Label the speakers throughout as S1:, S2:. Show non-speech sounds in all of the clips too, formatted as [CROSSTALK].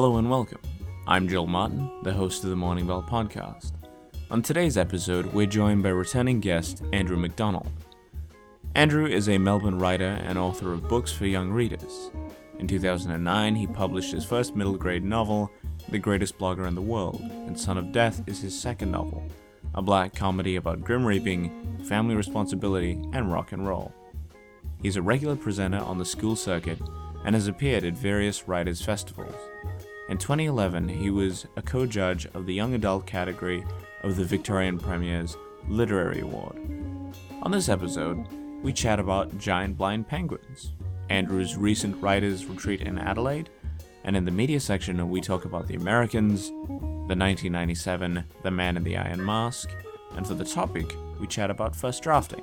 S1: Hello and welcome. I'm Joel Martin, the host of the Morning Bell podcast. On today's episode, we're joined by returning guest Andrew McDonald. Andrew is a Melbourne writer and author of books for young readers. In 2009, he published his first middle grade novel, The Greatest Blogger in the World, and Son of Death is his second novel, a black comedy about grim reaping, family responsibility, and rock and roll. He's a regular presenter on the school circuit and has appeared at various writers' festivals. In 2011, he was a co judge of the young adult category of the Victorian Premier's Literary Award. On this episode, we chat about giant blind penguins, Andrew's recent writers' retreat in Adelaide, and in the media section, we talk about the Americans, the 1997 The Man in the Iron Mask, and for the topic, we chat about first drafting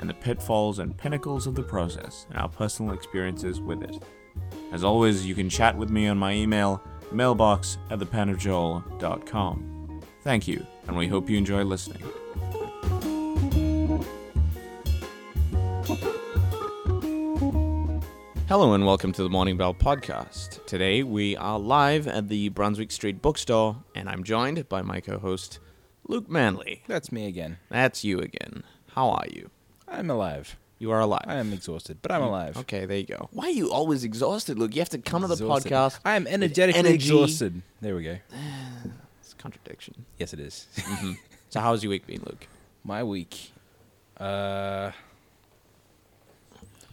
S1: and the pitfalls and pinnacles of the process and our personal experiences with it. As always, you can chat with me on my email, mailbox at thepenofjoel.com. Thank you, and we hope you enjoy listening. Hello and welcome to the Morning Bell podcast. Today we are live at the Brunswick Street Bookstore, and I'm joined by my co host, Luke Manley.
S2: That's me again.
S1: That's you again. How are you?
S2: I'm alive.
S1: You are alive.
S2: I am exhausted, but I'm alive.
S1: Okay, there you go. Why are you always exhausted, Luke? You have to come to the podcast.
S2: I am energetically
S1: energy.
S2: exhausted. There we go. [SIGHS]
S1: It's a contradiction.
S2: Yes, it is. [LAUGHS]
S1: So, how's your week been, Luke?
S2: My week. Uh.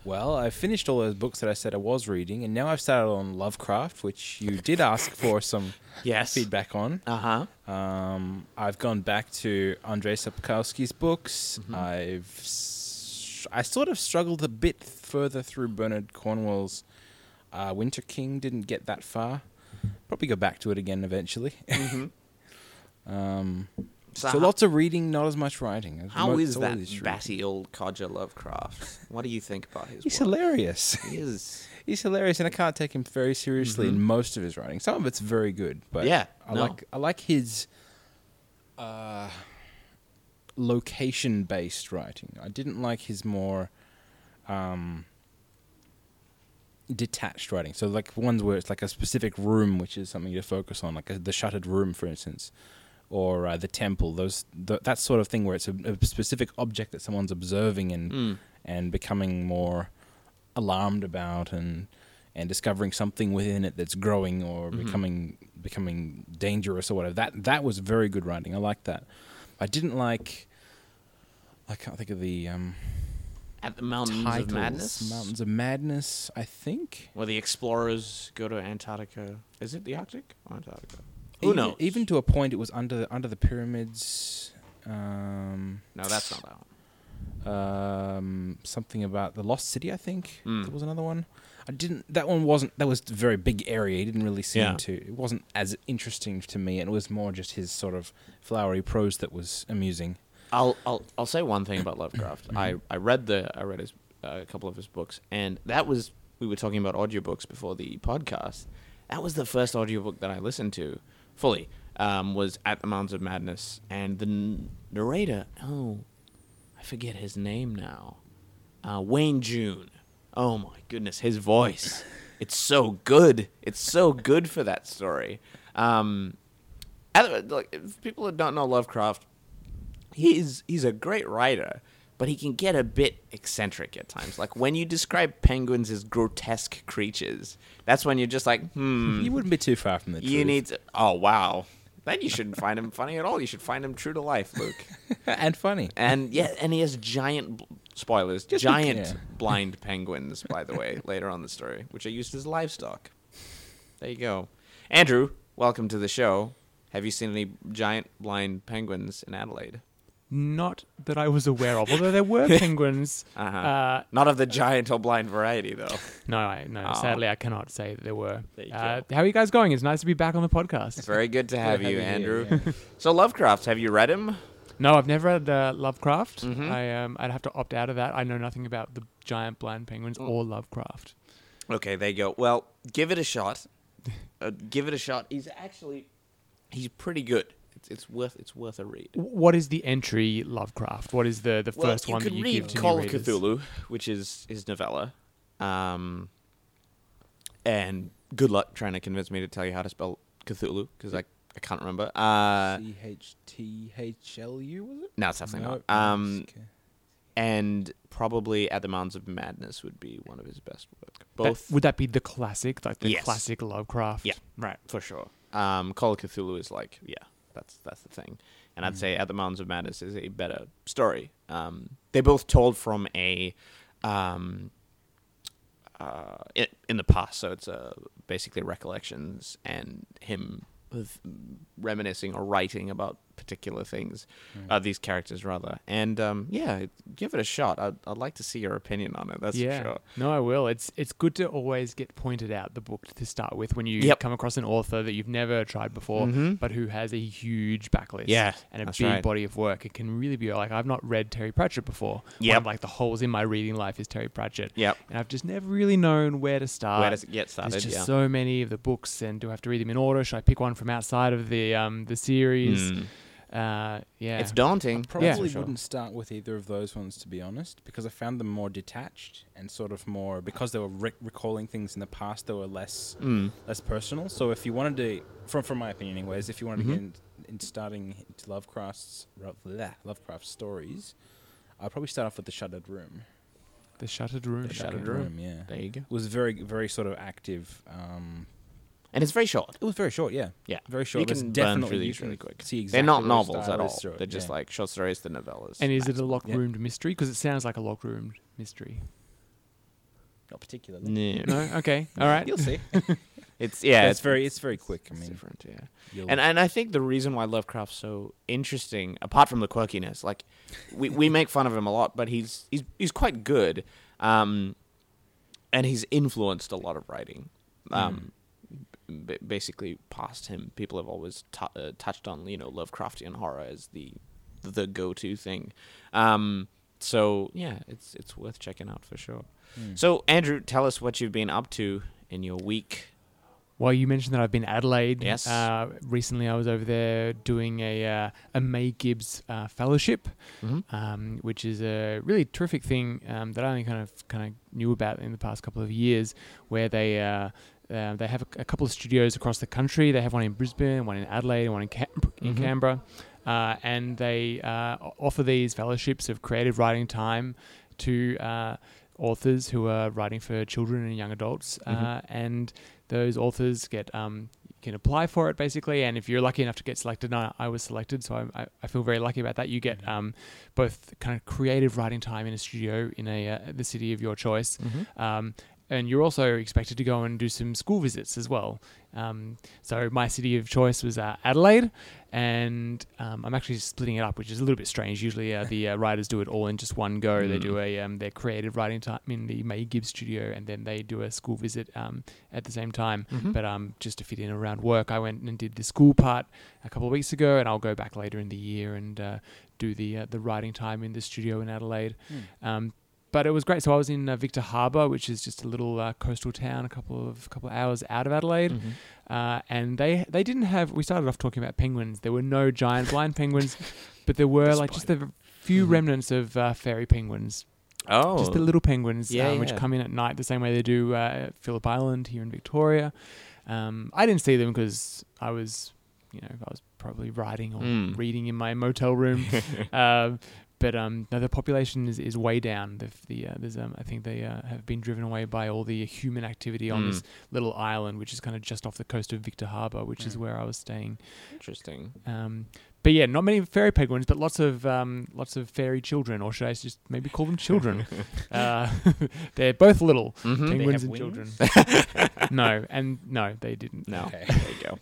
S2: Well, I finished all those books that I said I was reading, and now I've started on Lovecraft, which you did ask for some [LAUGHS]
S1: Yes.
S2: feedback on.
S1: Uh huh.
S2: Um, I've gone back to Andrei Sapkowski's books.
S1: Mm-hmm.
S2: I've s- I sort of struggled a bit further through Bernard Cornwell's uh, Winter King. Didn't get that far. Probably go back to it again eventually. [LAUGHS] um,
S1: So,
S2: so
S1: how,
S2: lots of reading, not as much writing.
S1: how
S2: Mo-
S1: is that batty old codger Lovecraft? What do you think about his
S2: He's
S1: work?
S2: hilarious.
S1: He [LAUGHS] is.
S2: He's hilarious, and I can't take him very seriously in most of his writing. Some of it's very good, but
S1: Mm-hmm. Yeah,
S2: I
S1: no.
S2: like I like his uh, location-based writing. I didn't like his more um, detached writing. So like ones where it's like a specific room, which is something to focus on, like a, the shuttered room, for instance. Or uh, the temple, those th- that sort of thing, where it's a, a specific object that someone's observing and
S1: Mm.
S2: and becoming more alarmed about and and discovering something within it that's growing or
S1: Mm-hmm.
S2: becoming becoming dangerous or whatever. That that was very good writing. I like that. I didn't like. I can't think of the um,
S1: At the Mountains
S2: titles.
S1: of Madness?
S2: Mountains of Madness. I think.
S1: Where the explorers go to Antarctica. Is it the Arctic or Antarctica? Who
S2: even,
S1: knows?
S2: Even to a point, it was under under the pyramids. Um,
S1: No, that's not that one.
S2: um, something about the lost city. I think
S1: Mm.
S2: there was another one. I didn't. That one wasn't. That was a very big area. He didn't really seem
S1: Yeah.
S2: to. It wasn't as interesting to me. And it was more just his sort of flowery prose that was amusing.
S1: I'll I'll I'll say one thing about Lovecraft. I I read the I read his uh, a couple of his books, and that was we were talking about audiobooks before the podcast. That was the first audiobook that I listened to fully. Um, was at the Mounds of Madness, and the n- narrator. Oh, I forget his name now. Uh, Wayne June. Oh my goodness, his voice. It's so good. It's so good for that story. Um, like people that don't know Lovecraft, he's he's a great writer, but he can get a bit eccentric at times. Like when you describe penguins as grotesque creatures, that's when you're just like, hmm,
S2: You wouldn't be too far from the truth.
S1: you need to. Oh wow, then you shouldn't find him funny at all. You should find him true to life, Luke. [LAUGHS]
S2: and funny.
S1: And yeah, and he has giant spoilers,
S2: Just
S1: giant blind penguins, by the way, later on the story, which are used as livestock. There you go, Andrew. Welcome to the show. Have you seen any giant blind penguins in Adelaide?
S3: Not that I was aware of, although there were [LAUGHS] penguins.
S1: Uh-huh.
S3: Uh,
S1: Not of the giant or blind variety, though.
S3: no, I, no.
S1: Aw.
S3: Sadly, I cannot say that there were.
S1: There you
S3: Uh, how are you guys going? It's nice to be back on the podcast.
S1: It's very good to have you, Andrew.
S2: yeah. [LAUGHS]
S1: So Lovecraft, have you read him?
S3: No, I've never read uh, Lovecraft.
S1: Mhm.
S3: I um, I'd have to opt out of that. I know nothing about the giant blind penguins
S1: Mm.
S3: or Lovecraft.
S1: Okay, there you go. Well, give it a shot. Uh, give it a shot. He's actually, he's pretty good. It's, it's worth it's worth a read.
S3: What is the entry Lovecraft? What is the, the
S1: Well,
S3: first
S1: you
S3: one
S1: could
S3: that you
S1: read
S3: give to
S1: Call
S3: new
S1: of
S3: readers?
S1: Cthulhu, which is his novella, um, and good luck trying to convince me to tell you how to spell Cthulhu because I I can't remember. Uh,
S2: C H T H L U was it?
S1: no, it's definitely
S2: No,
S1: not. Um,
S2: okay.
S1: and probably At the Mounds of Madness would be one of his best work.
S3: That-
S1: Both
S3: would that be the classic, like the
S1: Yes.
S3: classic Lovecraft?
S1: Yeah.
S3: Right.
S1: for sure. Um, Call of Cthulhu is like, yeah, that's that's the thing. And I'd
S2: Mm.
S1: say At the Mountains of Madness is a better story. Um, they're both told from a um, uh, in, in the past, so it's uh, basically recollections and him reminiscing or writing about particular things, uh, these characters rather. And um, yeah, give it a shot. I'd, I'd like to see your opinion on it. That's
S3: yeah.
S1: for sure.
S3: No, I will. It's it's good to always get pointed out the book to start with when you
S1: Yep.
S3: come across an author that you've never tried before,
S1: Mhm.
S3: but who has a huge backlist.
S1: Yeah,
S3: And a big
S1: right.
S3: body of work. It can really be like I've not read Terry Pratchett before. Yeah, like the holes in my reading life is Terry Pratchett.
S1: Yep.
S3: And I've just never really known where to start.
S1: Where does it get started?
S3: There's just
S1: yeah.
S3: so many of the books, and do I have to read them in order? Should I pick one from outside of the um the series?
S1: Mm.
S3: Uh, yeah,
S1: It's daunting.
S2: I probably
S3: Yeah,
S1: sure.
S2: wouldn't start with either of those ones to be honest, because I found them more detached and sort of more because they were rec- recalling things in the past. They were less
S1: Mm.
S2: less personal. So if you wanted to, from from my opinion, anyways, if you wanted
S1: Mhm.
S2: to get in, in starting into Lovecraft's bleh, Lovecraft stories, I'd probably start off with the Shuttered Room.
S3: the Shuttered Room.
S1: The Shuttered Room.
S2: yeah.
S1: There you go.
S2: It was very very sort of active. Um,
S1: And it's very short.
S2: it was very short, yeah.
S1: Yeah.
S2: Very short.
S1: You
S2: but it's
S1: can burn
S2: definitely
S1: through these really
S2: can
S1: quick.
S2: See
S1: They're not novels at all.
S2: is through it,
S1: They're just
S2: yeah.
S1: like short stories, the novellas.
S3: And is it a
S1: maximum.
S3: lock
S2: Yeah.
S3: roomed mystery? Because it sounds like a lock roomed mystery.
S2: not particularly.
S1: No. [LAUGHS]
S3: No, okay, [LAUGHS] all right.
S2: You'll see. [LAUGHS]
S1: It's yeah,
S2: But it's very it's very quick. I mean,
S1: different, yeah.
S2: you'll-
S1: And and I think the reason why Lovecraft's so interesting, apart from the quirkiness, like we, we make fun of him a lot, but he's he's he's quite good, um, and he's influenced a lot of writing. Um, b- basically, past him, people have always t- uh, touched on you know Lovecraftian horror as the the go to thing. Um, so yeah, it's it's worth checking out for sure.
S2: Hmm.
S1: So Andrew, tell us what you've been up to in your week.
S3: Well, you mentioned that I've been Adelaide.
S1: Yes.
S3: Uh, recently, I was over there doing a uh, a May Gibbs uh, fellowship,
S1: Mm-hmm.
S3: um, which is a really terrific thing um, that I only kind of kind of knew about in the past couple of years, where they. Uh, they have a, a couple of studios across the country. They have one in Brisbane, one in Adelaide, and one in, Cam- in
S1: Mhm.
S3: Canberra. Uh, and they uh, offer these fellowships of creative writing time to uh, authors who are writing for children and young adults. Uh,
S1: Mhm.
S3: and those authors get um, can apply for it basically. And if you're lucky enough to get selected, and I, I was selected, so I, I, I feel very lucky about that. You get um, both kind of creative writing time in a studio in a uh, the city of your choice.
S1: Mm-hmm.
S3: Um, and you're also expected to go and do some school visits as well. Um, so my city of choice was uh, Adelaide, and um, I'm actually splitting it up, which is a little bit strange. Usually uh, [LAUGHS] the uh, writers do it all in just one go. They do
S1: Mm.
S3: a um, their creative writing time in the May Gibbs studio, and then they do a school visit um, at the same time.
S1: Mm-hmm.
S3: But um, just to fit in around work, I went and did the school part a couple of weeks ago, and I'll go back later in the year and uh, do the uh, the writing time in the studio in Adelaide.
S2: Hmm.
S3: Um, but it was great. So I was in uh, Victor Harbor, which is just a little uh, coastal town, a couple of couple of hours out of Adelaide.
S1: Mm-hmm.
S3: Uh, and they they didn't have. We started off talking about penguins. There were no giant blind penguins, [LAUGHS] but there were like just a few
S1: Mhm.
S3: remnants of uh, fairy penguins.
S1: Oh,
S3: Just the little penguins,
S1: Yeah,
S3: um, which
S1: yeah.
S3: come in at night the same way they do uh, at Phillip Island here in Victoria. Um, I didn't see them because I was, you know, I was probably writing or
S1: Mm.
S3: reading in my motel room. um, [LAUGHS] but um, no, the population is, is way down. The, the uh, there's um, I think they uh, have been driven away by all the human activity on this
S1: Mm.
S3: little island, which is kind of just off the coast of Victor Harbor, which is
S2: Mm.
S3: where I was staying.
S1: Interesting.
S3: Um, but yeah, not many fairy penguins, but lots of um, lots of fairy children, or should I just maybe call them children? [LAUGHS] uh, [LAUGHS] they're both little
S1: Mm-hmm.
S2: They
S3: penguins
S2: have
S3: and children. [LAUGHS] no, and no, they didn't.
S1: No,
S2: Okay.
S1: there you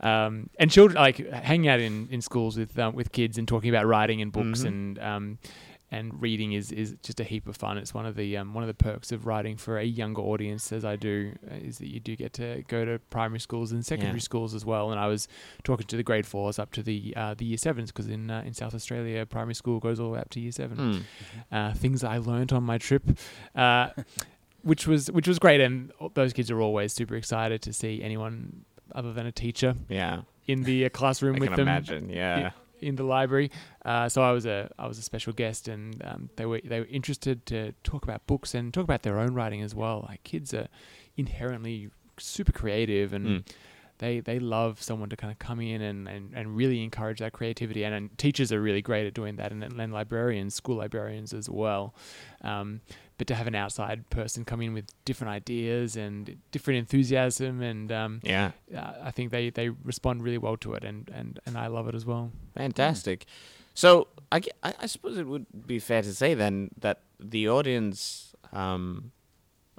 S1: go.
S3: Um, and children like hanging out in, in schools with um, with kids and talking about writing and books
S1: Mhm.
S3: and um, and reading is, is just a heap of fun. It's one of the um, one of the perks of writing for a younger audience, as I do, uh, is that you do get to go to primary schools and secondary
S1: Yeah.
S3: schools as well. And I was talking to the grade fours up to the uh, the year sevens because in uh, in South Australia, primary school goes all the way up to year seven
S1: Mm.
S3: uh, things I learned on my trip, uh, [LAUGHS] which was which was great. And those kids are always super excited to see anyone other than a teacher
S1: Yeah,
S3: in the uh, classroom
S1: I
S3: with
S1: can
S3: them
S1: imagine. Yeah.
S3: In the library. Uh, so I was a I was a special guest, and um, they were they were interested to talk about books and talk about their own writing as well. Like kids are inherently super creative and.
S1: Mm.
S3: They, they love someone to kind of come in and, and, and really encourage that creativity and, and teachers are really great at doing that and, and librarians school librarians as well um, but to have an outside person come in with different ideas and different enthusiasm and um,
S1: Yeah.
S3: uh, I think they, they respond really well to it and, and, and I love it as well.
S1: Fantastic. So I, I, I suppose it would be fair to say then that the audience um,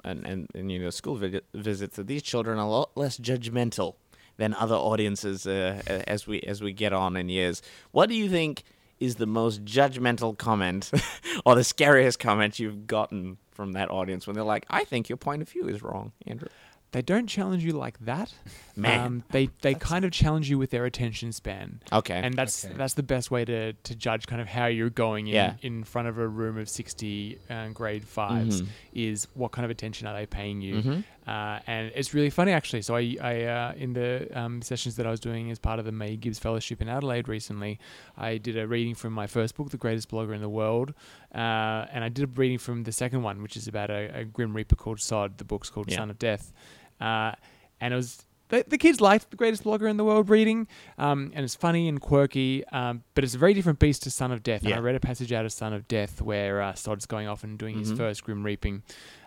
S1: and, and, and you know school vi- visits of these children are a lot less judgmental than other audiences uh, as we as we get on in years. What do you think is the most judgmental comment [LAUGHS] or the scariest comment you've gotten from that audience when they're like, "I think your point of view is wrong, Andrew."
S3: They don't challenge you like that. [LAUGHS]
S1: Man.
S3: Um, they they kind of challenge you with their attention span.
S1: Okay.
S3: And that's
S2: Okay.
S3: that's the best way to, to judge kind of how you're going in,
S1: Yeah.
S3: in front of a room of 60 uh, grade 5s
S1: Mhm.
S3: is what kind of attention are they paying you?
S1: Mhm.
S3: Uh, and it's really funny actually. So I, I uh, in the um, sessions that I was doing as part of the May Gibbs Fellowship in Adelaide recently, I did a reading from my first book, The Greatest Blogger in the World, uh, and I did a reading from the second one, which is about a, a Grim Reaper called Sod. The book's called
S1: Yeah.
S3: Son of Death, uh, and it was. The, the kids liked the greatest blogger in the world reading, um, and it's funny and quirky, um, but it's a very different beast to Son of Death. And I read a passage out of Son of Death where uh, Sod's going off and doing his
S1: Mhm.
S3: first grim reaping,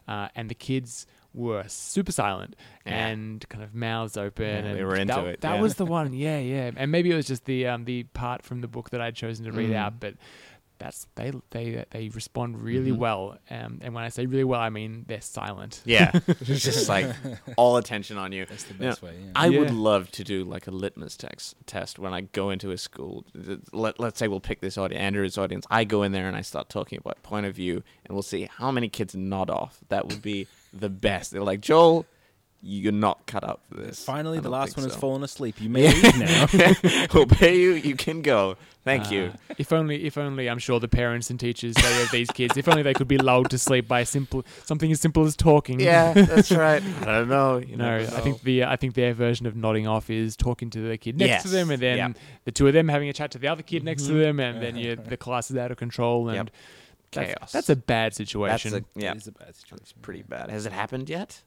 S3: uh, and the kids were super silent
S1: Yeah.
S3: and kind of mouths open.
S1: Yeah,
S3: and
S1: they were into
S3: that,
S1: it,
S3: That
S1: yeah.
S3: was the one, yeah, yeah. And maybe it was just the um, the part from the book that I'd chosen to read
S1: Mm.
S3: out, but that's they they they respond really
S1: Mhm.
S3: well. Um, and when I say really well, I mean they're silent.
S1: Yeah. [LAUGHS] it's just like [LAUGHS] all attention on you.
S2: That's the
S1: Yeah.
S2: best way. Yeah.
S1: I would love to do like a litmus text test when I go into a school. Let, let's say we'll pick this audience, Andrew's audience. I go in there and I start talking about point of view, and we'll see how many kids nod off. That would be the best. They're like, Joel, you're not cut out for this.
S2: Finally, the last
S1: think
S2: one has fallen asleep. You may leave now. [LAUGHS]
S1: we'll pay you. You can go. Thank you.
S3: Uh, if only, if only, I'm sure the parents and teachers they of these kids, if only they could be lulled to sleep by simple something as simple as talking.
S1: Yeah, that's [LAUGHS] right. I don't know. You
S3: No,
S1: never
S3: I think
S1: know.
S3: the I think their version of nodding off is talking to the kid next to them, and then
S1: yep.
S3: the two of them having a chat to the other kid next to
S1: Mhm.
S3: them, and then you, the class is out of control, and
S1: Yep. chaos.
S3: that's a bad
S1: That's
S3: situation.
S1: a, yeah,
S2: It is a bad situation.
S1: it's pretty bad. Has it happened yet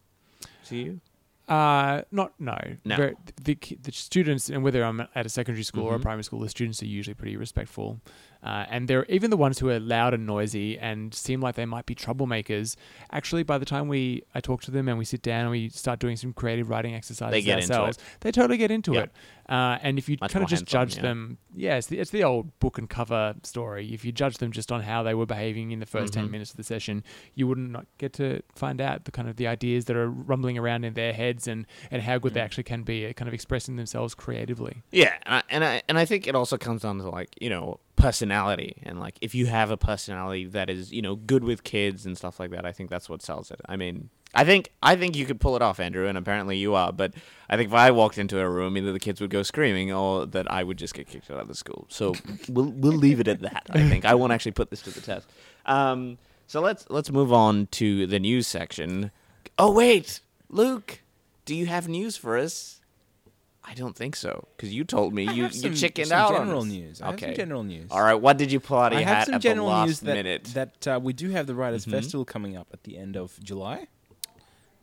S1: to you?
S3: Uh, not no.
S1: No.
S3: Ver- the ki- the students, and whether I'm at a secondary school or a
S1: Mhm.
S3: primary school, the students are usually pretty respectful, uh, and they're even the ones who are loud and noisy and seem like they might be troublemakers. Actually, by the time we I talk to them and we sit down and we start doing some creative writing exercises
S1: They get into
S3: ourselves, they totally get into
S1: Yeah.
S3: it. Uh, and if you kind of just judge
S1: yeah.
S3: them, yeah, it's the, it's the old book and cover story. If you judge them just on how they were behaving in the 1st
S1: Mhm.
S3: ten minutes of the session, you wouldn't not get to find out the kind of the ideas that are rumbling around in their heads and and how good they
S2: Mm.
S3: actually can be at kind of expressing themselves creatively.
S1: Yeah, and I, and I and I think it also comes down to like you know personality and like if you have a personality that is you know good with kids and stuff like that, I think that's what sells it. I mean, I think I think you could pull it off, Andrew, and apparently you are. But I think if I walked into a room, either the kids would go screaming or that I would just get kicked out of the school. So [LAUGHS] we'll we'll leave it at that. I think I won't actually put this to the test. Um, so let's let's move on to the news section. Oh wait, Luke, do you have news for us? I don't think so, because you told me you
S2: have
S1: you chickened
S2: some
S1: out on
S2: general news. I have
S1: Okay.
S2: some general news.
S1: All right, what did you pull out of
S2: I
S1: your
S2: have
S1: hat
S2: some
S1: at
S2: general
S1: the last
S2: news that,
S1: minute?
S2: that uh, we do have the Writers
S1: Mhm.
S2: Festival coming up at the end of July.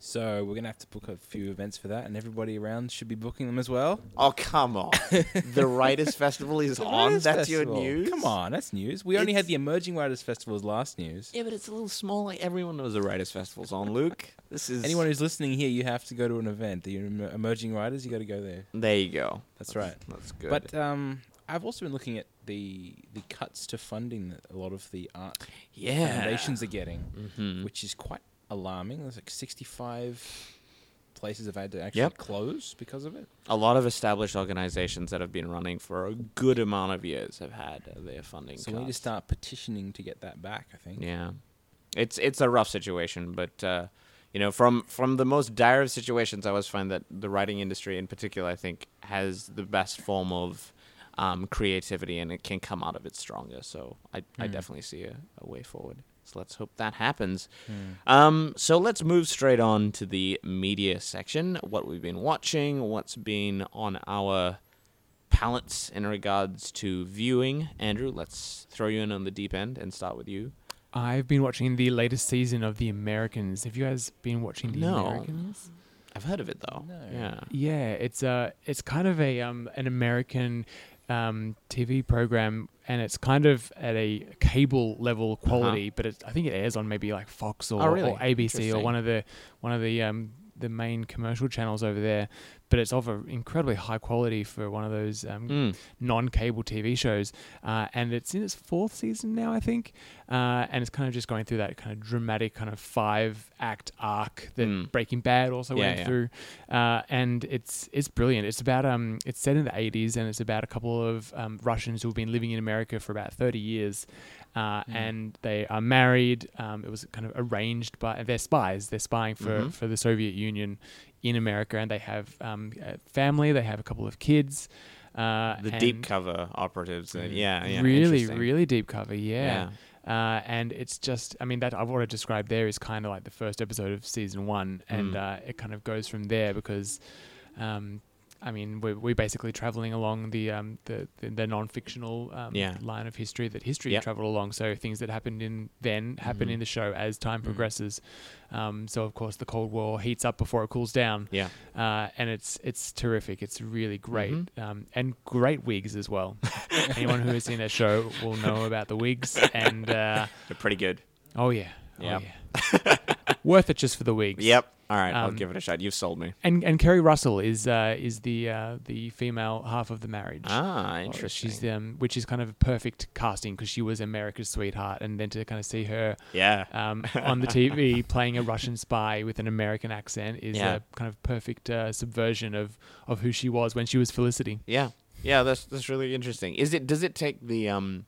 S2: So we're gonna have to book a few events for that, and everybody around should be booking them as well.
S1: oh come on, [LAUGHS] the Writers Festival is
S2: The
S1: on.
S2: Writers
S1: That's
S2: Festival.
S1: your news.
S2: Come on, that's news. We only
S1: It's-
S2: had the Emerging Writers Festival as last news.
S1: Yeah, but it's a little small. Like everyone knows the Writers Festival's on. Luke, this is
S2: Anyone who's listening here, you have to go to an event. The em- Emerging Writers, you got to go there.
S1: There you go.
S2: That's right.
S1: That's good.
S2: But um, I've also been looking at the the cuts to funding that a lot of the art
S1: yeah,
S2: foundations are getting,
S1: hmm
S2: which is quite alarming. There's like 65 places have had to actually
S1: Yep.
S2: close because of it.
S1: a lot of established organizations that have been running for a good amount of years have had their funding.
S2: So we need to start petitioning to get that back. I think.
S1: Yeah, it's it's a rough situation, but uh, you know, from from the most dire of situations, I always find that the writing industry, in particular, I think, has the best form of um, creativity, and it can come out of it stronger. So I I
S2: Hmm.
S1: definitely see a, a way forward. So let's hope that happens.
S2: Hmm.
S1: Um, so let's move straight on to the media section. What we've been watching, what's been on our palettes in regards to viewing. Andrew, let's throw you in on the deep end and start with you.
S3: I've been watching the latest season of The Americans. Have you guys been watching The
S1: No.
S3: Americans?
S1: I've heard of it though.
S2: No.
S1: Yeah.
S3: Yeah, it's a it's kind of a um an American um TV program, and it's kind of at a cable level quality, but it's, I think it airs on maybe like Fox or,
S1: Uh-huh. Oh, really?
S3: or ABC or one of the one of the um the main commercial channels over there. But it's of a incredibly high quality for one of those um,
S1: Mm.
S3: non-cable TV shows, uh, and it's in its fourth season now, I think, uh, and it's kind of just going through that kind of dramatic kind of five-act arc that
S1: Mm.
S3: Breaking Bad also
S1: Yeah,
S3: went
S1: yeah.
S3: through, uh, and it's it's brilliant. It's about um, it's set in the '80s, and it's about a couple of um, Russians who've been living in America for about 30 years, uh,
S2: Mm.
S3: and they are married. Um, it was kind of arranged by they're spies. They're spying for
S1: Mhm.
S3: for the Soviet Union in America, and they have um, a family. They have a couple of kids. Uh,
S1: The deep cover operatives. Uh,
S2: Mm.
S1: yeah, yeah.
S3: really, really deep cover. Yeah. Uh, and it's just, I mean, that I've already described there is kind of like the first episode of season one, and
S1: Mm.
S3: uh, it kind of goes from there because, um, I mean, we're, we're basically traveling along the um, the, the, the non-fictional um,
S1: Yeah.
S3: line of history that history
S1: Yep.
S3: traveled along. So things that happened in then happen
S1: Mhm.
S3: in the show as time
S2: Mhm.
S3: progresses. Um, so of course the Cold War heats up before it cools down,
S1: Yeah.
S3: uh, and it's it's terrific. It's really great,
S1: Mhm.
S3: um, and great wigs as well. [LAUGHS] Anyone who has seen that show will know about the wigs, and uh,
S1: They're pretty good.
S3: oh yeah,
S1: Yep.
S3: oh yeah, [LAUGHS] worth it just for the wigs.
S1: Yep. All right. I'll
S3: Um,
S1: give it a shot. You've sold me.
S3: And and Keri Russell is uh, is the uh, the female half of the marriage.
S1: Ah, interesting.
S3: She's um, which is kind of a perfect casting because she was America's sweetheart, and then to kind of see her
S1: yeah.
S3: um, [LAUGHS] on the TV playing a Russian spy with an American accent is
S1: Yeah.
S3: a kind of perfect uh, subversion of, of who she was when she was Felicity.
S1: Yeah, yeah, that's that's really interesting. Is it does it take the um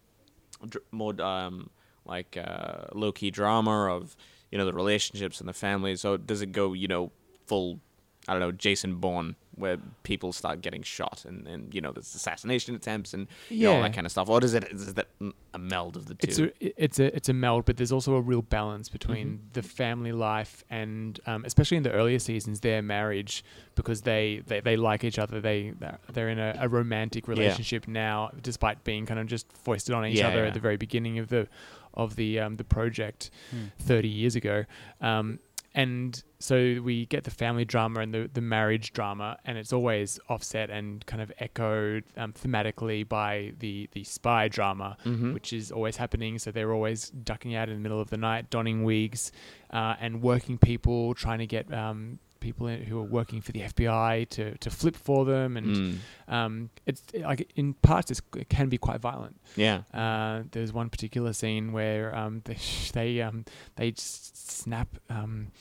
S1: dr- more um like uh, low key drama of you know the relationships and the families? So does it go you know full I don't know Jason Bourne where people start getting shot and and you know there's assassination attempts and you know, all that kind of stuff, or does it is that a meld of the two?
S3: It's a it's a it's a meld, but there's also a real balance between
S1: Mm-hmm.
S3: the family life and um, especially in the earlier seasons, their marriage because they, they, they like each other. They they're, in a, a romantic relationship now, despite being kind of just foisted on each
S1: Yeah,
S3: other
S1: yeah.
S3: at the very beginning of the of the um, the project
S2: Hmm.
S3: 30 years ago. Um, and so we get the family drama and the, the marriage drama, and it's always offset and kind of echoed um, thematically by the, the spy drama,
S1: Mhm.
S3: which is always happening. So they're always ducking out in the middle of the night, donning wigs, uh, and working people, trying to get um, people in, who are working for the FBI to, to flip for them. And
S1: Mm.
S3: um, it's like in parts, it's, it can be quite violent.
S1: Yeah.
S3: Uh, there's one particular scene where um, they [LAUGHS] they um, they just snap um,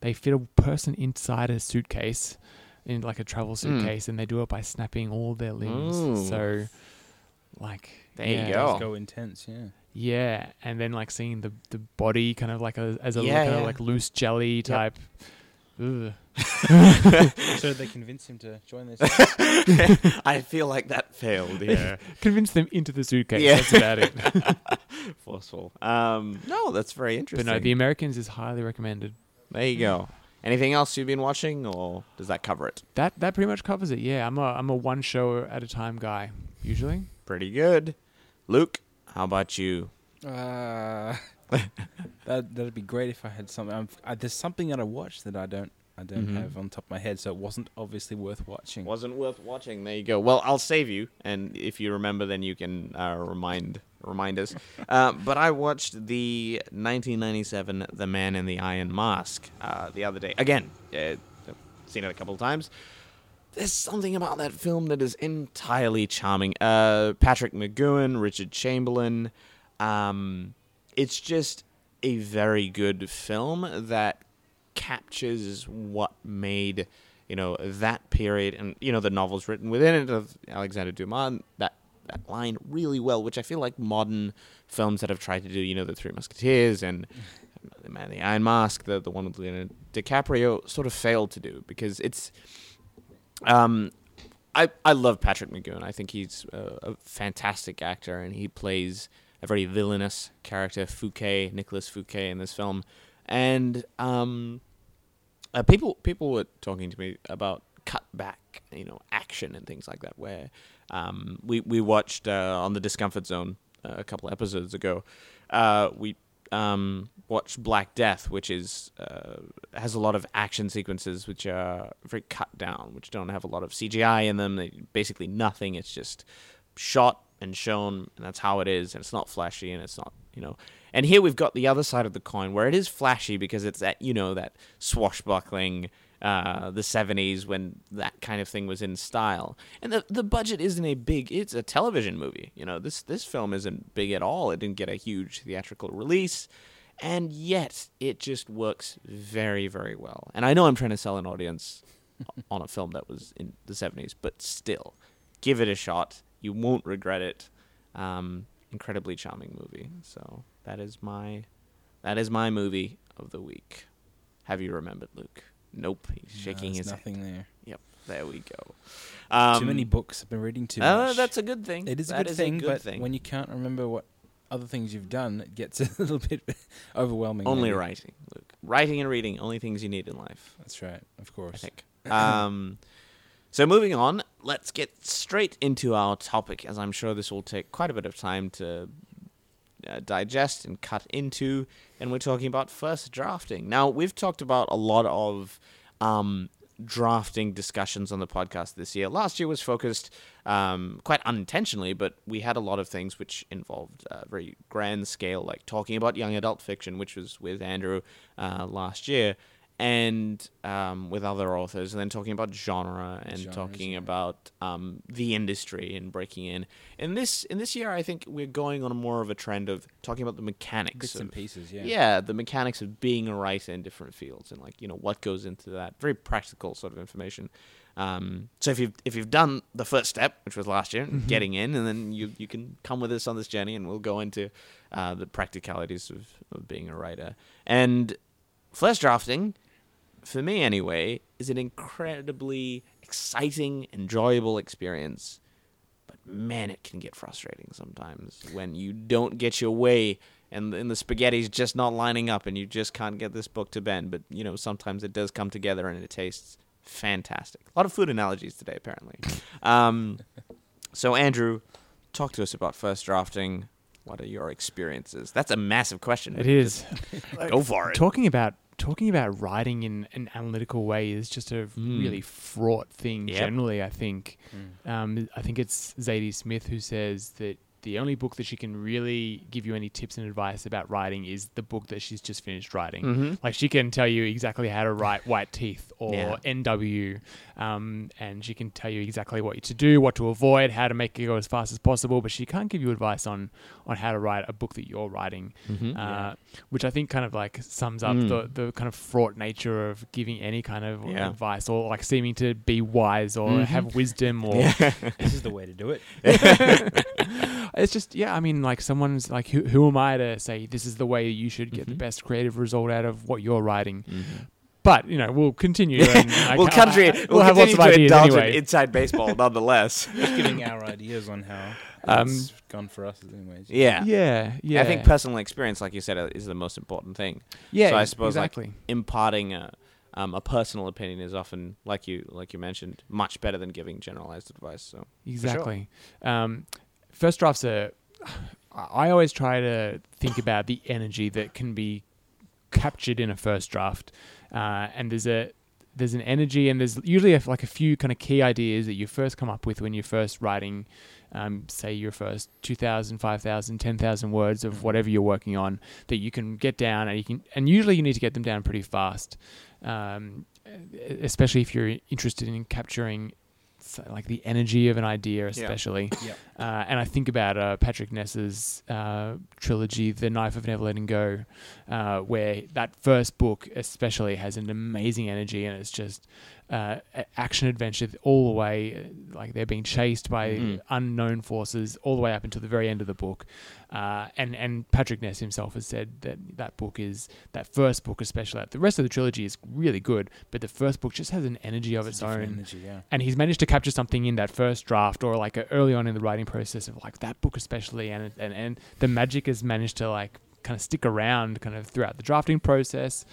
S3: they fit a person inside a suitcase in like a travel suitcase, and they do it by snapping all their limbs.
S1: Hmm. Ooh.
S3: So, like
S1: There you
S3: yeah,
S1: go.
S2: Go intense, yeah.
S3: Yeah, and then like seeing the the body kind of like a as a
S1: Yeah,
S3: kind
S1: yeah.
S3: of like loose jelly type. Ugh.
S2: So they convince him to join this? [LAUGHS]
S1: I feel like that failed. Yeah. [LAUGHS]
S3: Convince them into the suitcase.
S1: Yeah.
S3: That's about it. [LAUGHS]
S1: Forceful. Um, no, that's very
S3: but
S1: interesting.
S3: no, The Americans is highly recommended.
S1: there you go. Anything else you've been watching, or does that cover it?
S3: That that pretty much covers it. Yeah, I'm a I'm a one show at a time guy usually.
S1: Pretty good. Luke, how about you?
S2: Uh, [LAUGHS] that that'd be great if I had something. I'm, I, there's something that I watched that I don't I don't
S1: Mhm.
S2: have on top of my head, so it wasn't obviously worth watching.
S1: Wasn't worth watching. There you go. Well, I'll save you, and if you remember, then you can uh, remind remind us. [LAUGHS] uh, but I watched the 1997 The Man in the Iron Mask uh, the other day. Again, uh, I've seen it a couple of times. There's something about that film that is entirely charming. Uh, Patrick McGoohan, Richard Chamberlain. Um, it's just a very good film that captures what made you know that period and you know the novels written within it of Alexander Dumas that that line really well which I feel like modern films that have tried to do you know the Three Musketeers and the Man in the Iron Mask the the one with Leonardo DiCaprio sort of failed to do because it's um I I love Patrick McGoohan. I think he's a, a fantastic actor and he plays a very villainous character Fouquet Nicholas Fouquet in this film and um uh, people people were talking to me about cut back, you know, action and things like that. Where um, we we watched uh, on the Discomfort Zone uh, a couple episodes ago. Uh, we um, watched Black Death, which is uh, has a lot of action sequences which are very cut down, which don't have a lot of CGI in them. They, basically nothing. It's just shot and shown, and that's how it is. And it's not flashy, and it's not you know. And here we've got the other side of the coin where it is flashy because it's that you know that swashbuckling uh, the 70s when that kind of thing was in style. And the the budget isn't a big it's a television movie. You know, this this film isn't big at all. It didn't get a huge theatrical release. And yet it just works very very well. And I know I'm trying to sell an audience [LAUGHS] on a film that was in the 70s, but still give it a shot. You won't regret it. Um, incredibly charming movie. So that is my that is my movie of the week. Have you remembered, Luke? Nope. He's shaking
S2: No,
S1: his
S2: there's
S1: head.
S2: nothing there.
S1: Yep. There we go. Um,
S2: too many books. I've been reading too
S1: uh,
S2: much.
S1: that's a good thing.
S2: It is a
S1: That
S2: good thing, but
S1: thing.
S2: when you can't remember what other things you've done, it gets [LAUGHS] a little bit [LAUGHS] overwhelming.
S1: only
S2: maybe.
S1: writing, Luke. Writing and reading, only things you need in life.
S2: That's right, of
S1: I
S2: course.
S1: think. Um, so moving on, let's get straight into our topic, as I'm sure this will take quite a bit of time to uh, digest and cut into. And we're talking about first drafting. Now, we've talked about a lot of um, drafting discussions on the podcast this year. Last year was focused um, quite unintentionally, but we had a lot of things which involved uh, very grand scale, like talking about young adult fiction, which was with Andrew uh, last year. And um, with other authors, and then talking about genre and
S2: Genres,
S1: talking
S2: yeah.
S1: about um, the industry and breaking in. In this in this year, I think we're going on more of a trend of talking about the mechanics
S2: Bits
S1: of
S2: and pieces, yeah.
S1: yeah, the mechanics of being a writer in different fields and like you know what goes into that. Very practical sort of information. Um, so if you've if you've done the first step, which was last year,
S3: Mhm.
S1: getting in, and then you you can come with us on this journey, and we'll go into uh, the practicalities of, of being a writer. And first drafting, for me anyway, is an incredibly exciting, enjoyable experience. But man, it can get frustrating sometimes when you don't get your way and, and the spaghetti's just not lining up and you just can't get this book to bend. But, you know, sometimes it does come together and it tastes fantastic. A lot of food analogies today, apparently. [LAUGHS] Um, so, Andrew, talk to us about first drafting. What are your experiences? That's a massive question.
S3: It is. [LAUGHS]
S1: Go for it.
S3: Talking about talking about writing in an analytical way is just a
S1: Mm.
S3: really fraught thing.
S1: Yep.
S3: Generally, I think.
S2: Mm.
S3: Um, I think it's Zadie Smith who says that the only book that she can really give you any tips and advice about writing is the book that she's just finished writing.
S1: Mm-hmm.
S3: Like she can tell you exactly how to write White Teeth or
S1: Yeah.
S3: NW, um, and she can tell you exactly what to do, what to avoid, how to make it go as fast as possible. But she can't give you advice on on how to write a book that you're writing,
S1: Mm-hmm.
S3: uh, which I think kind of like sums up
S1: Mm.
S3: the the kind of fraught nature of giving any kind of
S1: Yeah.
S3: advice or like seeming to be wise or
S1: Mhm.
S3: have wisdom or [LAUGHS]
S2: this is the way to do it. [LAUGHS] [LAUGHS]
S3: it's just yeah i mean like someone's like who, who am i to say this is the way you should get the
S1: Mhm.
S3: best creative result out of what you're writing
S1: Mm-hmm.
S3: but you know we'll continue and [LAUGHS]
S1: we'll country,
S3: I- [LAUGHS]
S1: we'll,
S3: have lots
S1: continue
S3: of
S1: to
S3: ideas
S1: indulge in inside baseball, [LAUGHS] nonetheless.
S2: Just giving our ideas on how
S3: Um,
S2: it's gone for us, anyways.
S1: Yeah.
S3: yeah yeah
S1: I think personal experience, like you said, uh, is the most important thing.
S3: yeah
S1: so I
S3: ex-
S1: suppose, like, Imparting a, um, a personal opinion is often, like you like you mentioned, much better than giving generalized advice. So
S3: exactly um, first drafts are i always try to think about the energy that can be captured in a first draft uh, and there's a there's an energy and there's usually a, like a few kind of key ideas that you first come up with when you're first writing um, say your first 2000 5000 10000 words of whatever you're working on that you can get down and you can and usually you need to get them down pretty fast um, especially if you're interested in capturing like the energy of an idea especially
S2: Yep.
S3: uh, and I think about uh, Patrick Ness's uh, trilogy, The Knife of Never Letting Go, uh, where that first book especially has an amazing energy and it's just uh, action adventure all the way. uh, Like they're being chased by
S1: Mhm.
S3: unknown forces all the way up until the very end of the book. Uh, and and Patrick Ness himself has said that that book is that first book especially. The rest of the trilogy is really good, but the first book just has an energy of
S2: It's
S3: its own
S2: energy, yeah.
S3: and he's managed to capture something in that first draft or like early on in the writing process of like that book especially and and and the magic has managed to like kind of stick around kind of throughout the drafting process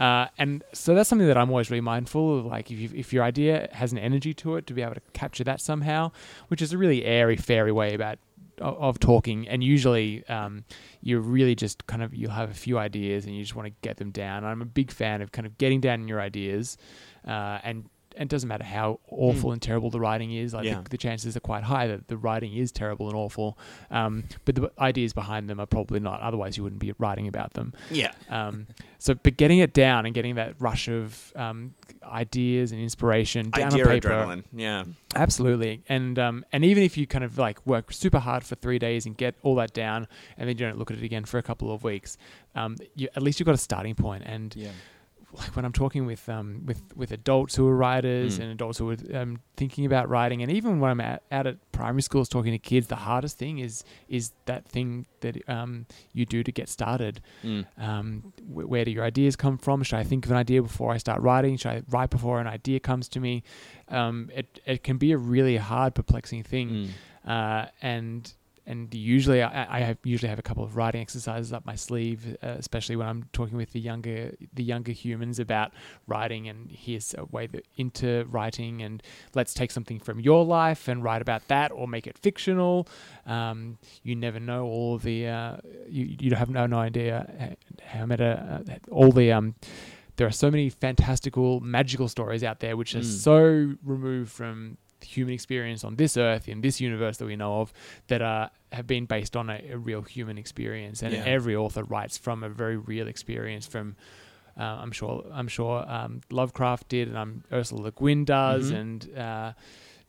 S3: uh, and so that's something that I'm always really mindful of like if, if your idea has an energy to it to be able to capture that somehow which is a really airy fairy way about of, of talking, and usually um, you're really just kind of you'll have a few ideas and you just want to get them down. I'm a big fan of kind of getting down your ideas, uh, and and it doesn't matter how awful and terrible the writing is. Like
S1: Yeah.
S3: the, the chances are quite high that the writing is terrible and awful, um, but the ideas behind them are probably not. Otherwise, you wouldn't be writing about them.
S1: Yeah.
S3: Um, so, but getting it down and getting that rush of um, ideas and inspiration down
S1: Idea
S3: on paper,
S1: adrenaline. Yeah.
S3: absolutely. And um, and even if you kind of like work super hard for three days and get all that down, and then you don't look at it again for a couple of weeks, um, you, at least you've got a starting point. And
S2: Yeah.
S3: Like when I'm talking with um with with adults who are writers
S1: Mm.
S3: and adults who are um, thinking about writing, and even when I'm out, out at primary schools talking to kids, the hardest thing is is that thing that um you do to get started.
S1: Mm.
S3: Um, wh- where do your ideas come from? Should I think of an idea before I start writing? Should I write before an idea comes to me? Um, it it can be a really hard, perplexing thing,
S1: Mm.
S3: uh, and and usually I, I have usually have a couple of writing exercises up my sleeve, uh, especially when I'm talking with the younger the younger humans about writing. And here's a way that into writing, and let's take something from your life and write about that, or make it fictional. Um, you never know all the uh, you you have no, no idea how- meta uh, all the um. There are so many fantastical, magical stories out there which are
S1: Mm.
S3: so removed from the human experience on this earth in this universe that we know of that are have been based on a, a real human experience and
S1: Yeah.
S3: every author writes from a very real experience from uh, I'm sure I'm sure um, Lovecraft did and I'm Ursula Le Guin does
S1: Mhm.
S3: and uh,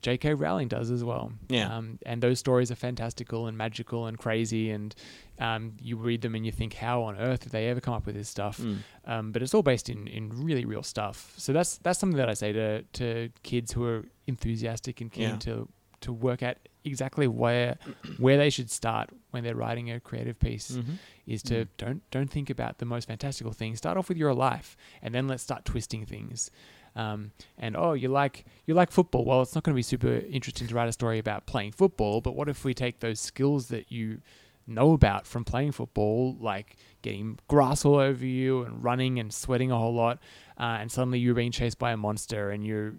S3: J.K. Rowling does as well.
S1: Yeah.
S3: Um, and those stories are fantastical and magical and crazy and um, you read them and you think, how on earth did they ever come up with this stuff?
S1: Mm.
S3: um, but it's all based in, in really real stuff. So that's that's something that I say to, to kids who are enthusiastic and keen
S1: Yeah.
S3: to to work out exactly where where they should start when they're writing a creative piece
S1: Mhm.
S3: is to
S2: Mm.
S3: don't don't think about the most fantastical things. Start off with your life, and then let's start twisting things. Um, and oh, you like you like football? Well, it's not going to be super interesting to write a story about playing football. But what if we take those skills that you know about from playing football, like getting grass all over you and running and sweating a whole lot, uh, and suddenly you're being chased by a monster and you're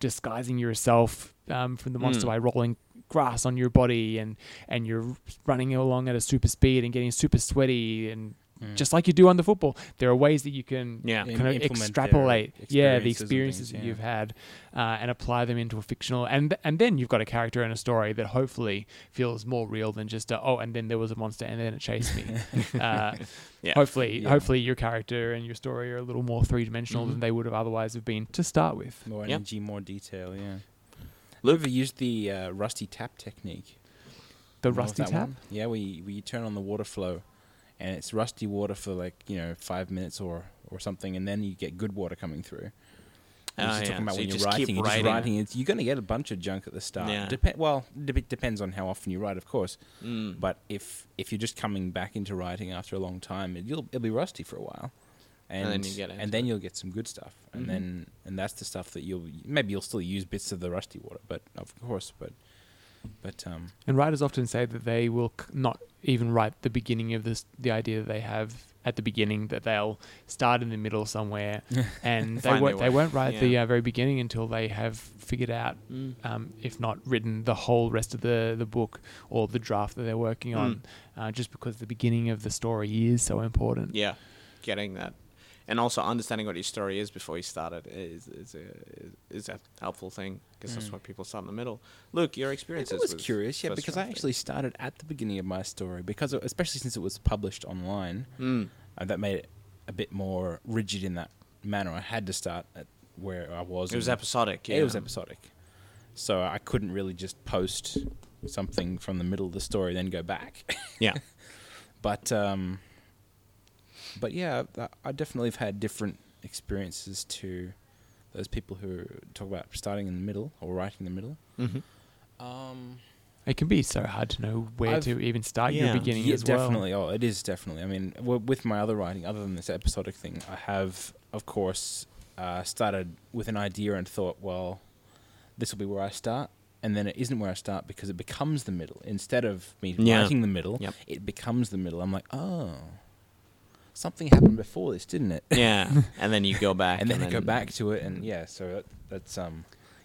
S3: disguising yourself um, from the monster
S1: Mm.
S3: by rolling grass on your body and and you're running along at a super speed and getting super sweaty and
S2: Mm.
S3: just like you do on the football. There are ways that you can
S1: Yeah.
S3: Kind of extrapolate, yeah, the
S2: experiences things,
S3: that
S2: yeah.
S3: you've had, uh, and apply them into a fictional, and and then you've got a character and a story that hopefully feels more real than just a, oh, and then there was a monster and then it chased me. [LAUGHS] uh, [LAUGHS]
S1: Yeah.
S3: Hopefully,
S2: Yeah.
S3: hopefully your character and your story are a little more three dimensional
S1: Mhm.
S3: than they would have otherwise have been to start with.
S2: More
S1: Yep.
S2: energy, more detail. Yeah.
S1: Look-
S2: Have you used the uh, rusty tap technique?
S3: The
S2: You know of
S3: rusty tap.
S2: one? Yeah, we, you, where you turn on the water flow, and it's rusty water for like you know five minutes or or something, and then you get good water coming through.
S1: Ah, yeah.
S2: talking about
S1: So
S2: when
S1: you keep
S2: writing, you're
S1: writing.
S2: writing. It's, you're going to get a bunch of junk at the start.
S1: Yeah.
S2: Depe- well, it depends on how often you write, of course.
S1: Mm.
S2: But if if you're just coming back into writing after a long time, it, you'll it'll be rusty for a while,
S1: And
S2: and
S1: then you get
S2: and then
S1: it.
S2: you'll get some good stuff, and
S1: Mhm.
S2: then and that's the stuff that you'll maybe you'll still use bits of the rusty water, but of course, but but um
S3: And writers often say that they will c- not even write the beginning of this, the idea that they have at the beginning. That they'll start in the middle somewhere, [LAUGHS] and they won't. They won't write the uh, very beginning until they have figured out,
S1: Mm.
S3: um, if not written, the whole rest of the the book or the draft that they're working
S1: Mm.
S3: on. Uh, just because the beginning of the story is so important.
S1: Yeah, getting that, and also understanding what your story is before you start it is is a is a helpful thing because that's
S2: Mm.
S1: why people start in the middle. Luke, your
S2: experience.
S1: I
S2: was curious, yeah, because I actually started at the beginning of my story because it- especially since it was published online,
S1: Mm.
S2: uh, that made it a bit more rigid in that manner. I had to start at where I was.
S1: It was episodic. Yeah.
S2: It was episodic, so I couldn't really just post something from the middle of the story then go back.
S1: Yeah. [LAUGHS]
S2: but um, but yeah, I- I definitely have had different experiences to those people who talk about starting in the middle or writing in the middle.
S1: Mhm.
S2: Um,
S3: It can be so hard to know where
S2: I've-
S3: to even start
S1: Yeah.
S3: your beginning
S2: yeah,
S3: as well.
S2: definitely. Oh, it is definitely. I mean, w- with my other writing, other than this episodic thing, I have, of course, uh, started with an idea and thought, well, this will be where I start, and then it isn't where I start because it becomes the middle instead of me
S1: Yeah.
S2: writing the middle.
S1: Yep.
S2: It becomes the middle. I'm like, oh, something happened before this, didn't it?
S1: Yeah, [LAUGHS] and then you go back,
S2: and then I go back to it, and yeah, so that, that's um,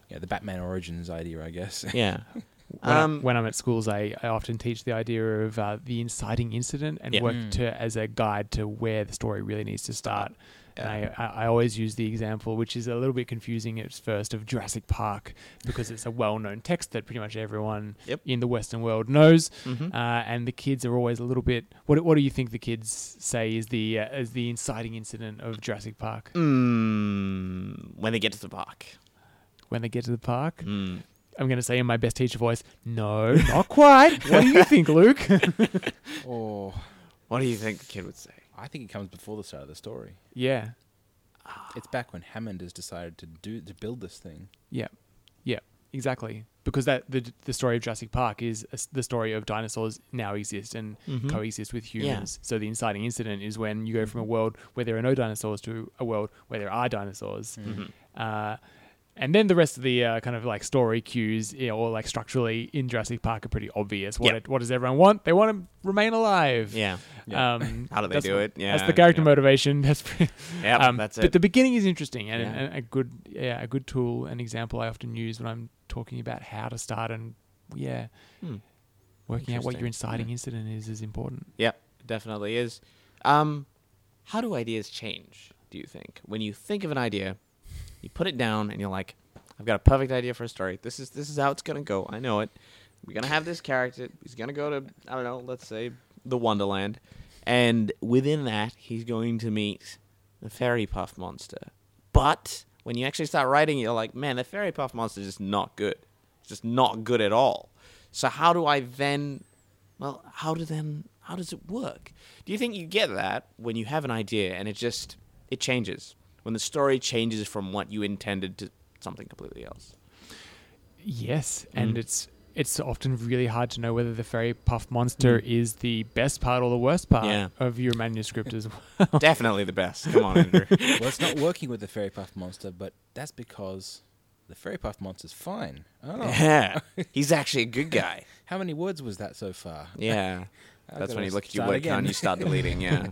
S2: yeah, the Batman Origins idea, I guess. [LAUGHS]
S1: Yeah.
S3: when, I-
S1: Um,
S3: when I'm at schools, I, I often teach the idea of uh, the inciting incident and
S1: Yeah.
S3: work
S2: Mm.
S3: to as a guide to where the story really needs to start. And
S1: Yeah.
S3: I, I, always use the example, which is a little bit confusing at first, of Jurassic Park because it's a well-known text that pretty much everyone
S1: Yep.
S3: in the Western world knows.
S1: Mhm.
S3: Uh, and the kids are always a little bit. What What do you think the kids say is the uh, is the inciting incident of Jurassic Park
S1: Mm, when they get to the park.
S3: when they get to the park?
S1: Mm.
S3: I'm going to say in my best teacher voice, no, not quite. what do you [LAUGHS] think, Luke? [LAUGHS]
S2: Or
S1: What do you think the kid would say?
S2: I think it comes before the start of the story.
S3: yeah,
S2: It's back when Hammond has decided to do to build this thing.
S3: yeah, yeah, exactly. Because that the the story of Jurassic Park is a s the story of dinosaurs now exist and
S1: Mhm.
S3: coexist with
S1: Yeah.
S3: humans. So the inciting incident is when you go from a world where there are no dinosaurs to a world where there are dinosaurs.
S1: Mhm.
S3: Uh, and then the rest of the uh, kind of like story cues, you know, or like structurally in Jurassic Park are pretty obvious. What
S1: Yep.
S3: it, what does everyone want? They want to remain alive.
S1: Yeah.
S2: Yeah.
S3: Um, [LAUGHS]
S1: How do they do it? Yeah.
S3: That's the character
S1: yeah.
S3: motivation. [LAUGHS] That's pretty,
S1: Yep,
S3: um,
S1: that's it.
S3: But the beginning is interesting and,
S1: Yeah.
S3: and a good yeah a good tool and example I often use when I'm talking about how to start and yeah
S1: Hmm.
S3: working out what your inciting incident is is important.
S1: Yep, definitely is. Um, how do ideas change? Do you think when you think of an idea, you put it down and you're like, "I've got a perfect idea for a story. This is this is how it's gonna go. I know it. We're gonna have this character. He's gonna go to I don't know, let's say the Wonderland, and within that, he's going to meet the Fairy Puff monster. But when you actually start writing, you're like, man, the Fairy Puff monster is just not good. It's just not good at all. So how do I then well, how do then how does it work? Do you think you get that when you have an idea and it just it changes? When the story changes from what you intended to something completely else.
S3: Yes, and
S1: Mhm.
S3: it's it's often really hard to know whether the fairy puff monster
S1: Mm.
S3: is the best part or the worst part
S1: Yeah.
S3: of your manuscript as [LAUGHS] well.
S1: Definitely the best. Come on, Andrew. [LAUGHS]
S2: well, it's not working with the Fairy Puff monster, but that's because the Fairy Puff monster's fine. Oh,
S1: Yeah. [LAUGHS] He's actually a good guy.
S2: how many words was that so far?
S1: Yeah.
S2: I've
S1: That's
S2: gotta
S1: when you look at your
S2: start
S1: word count and you start deleting, yeah.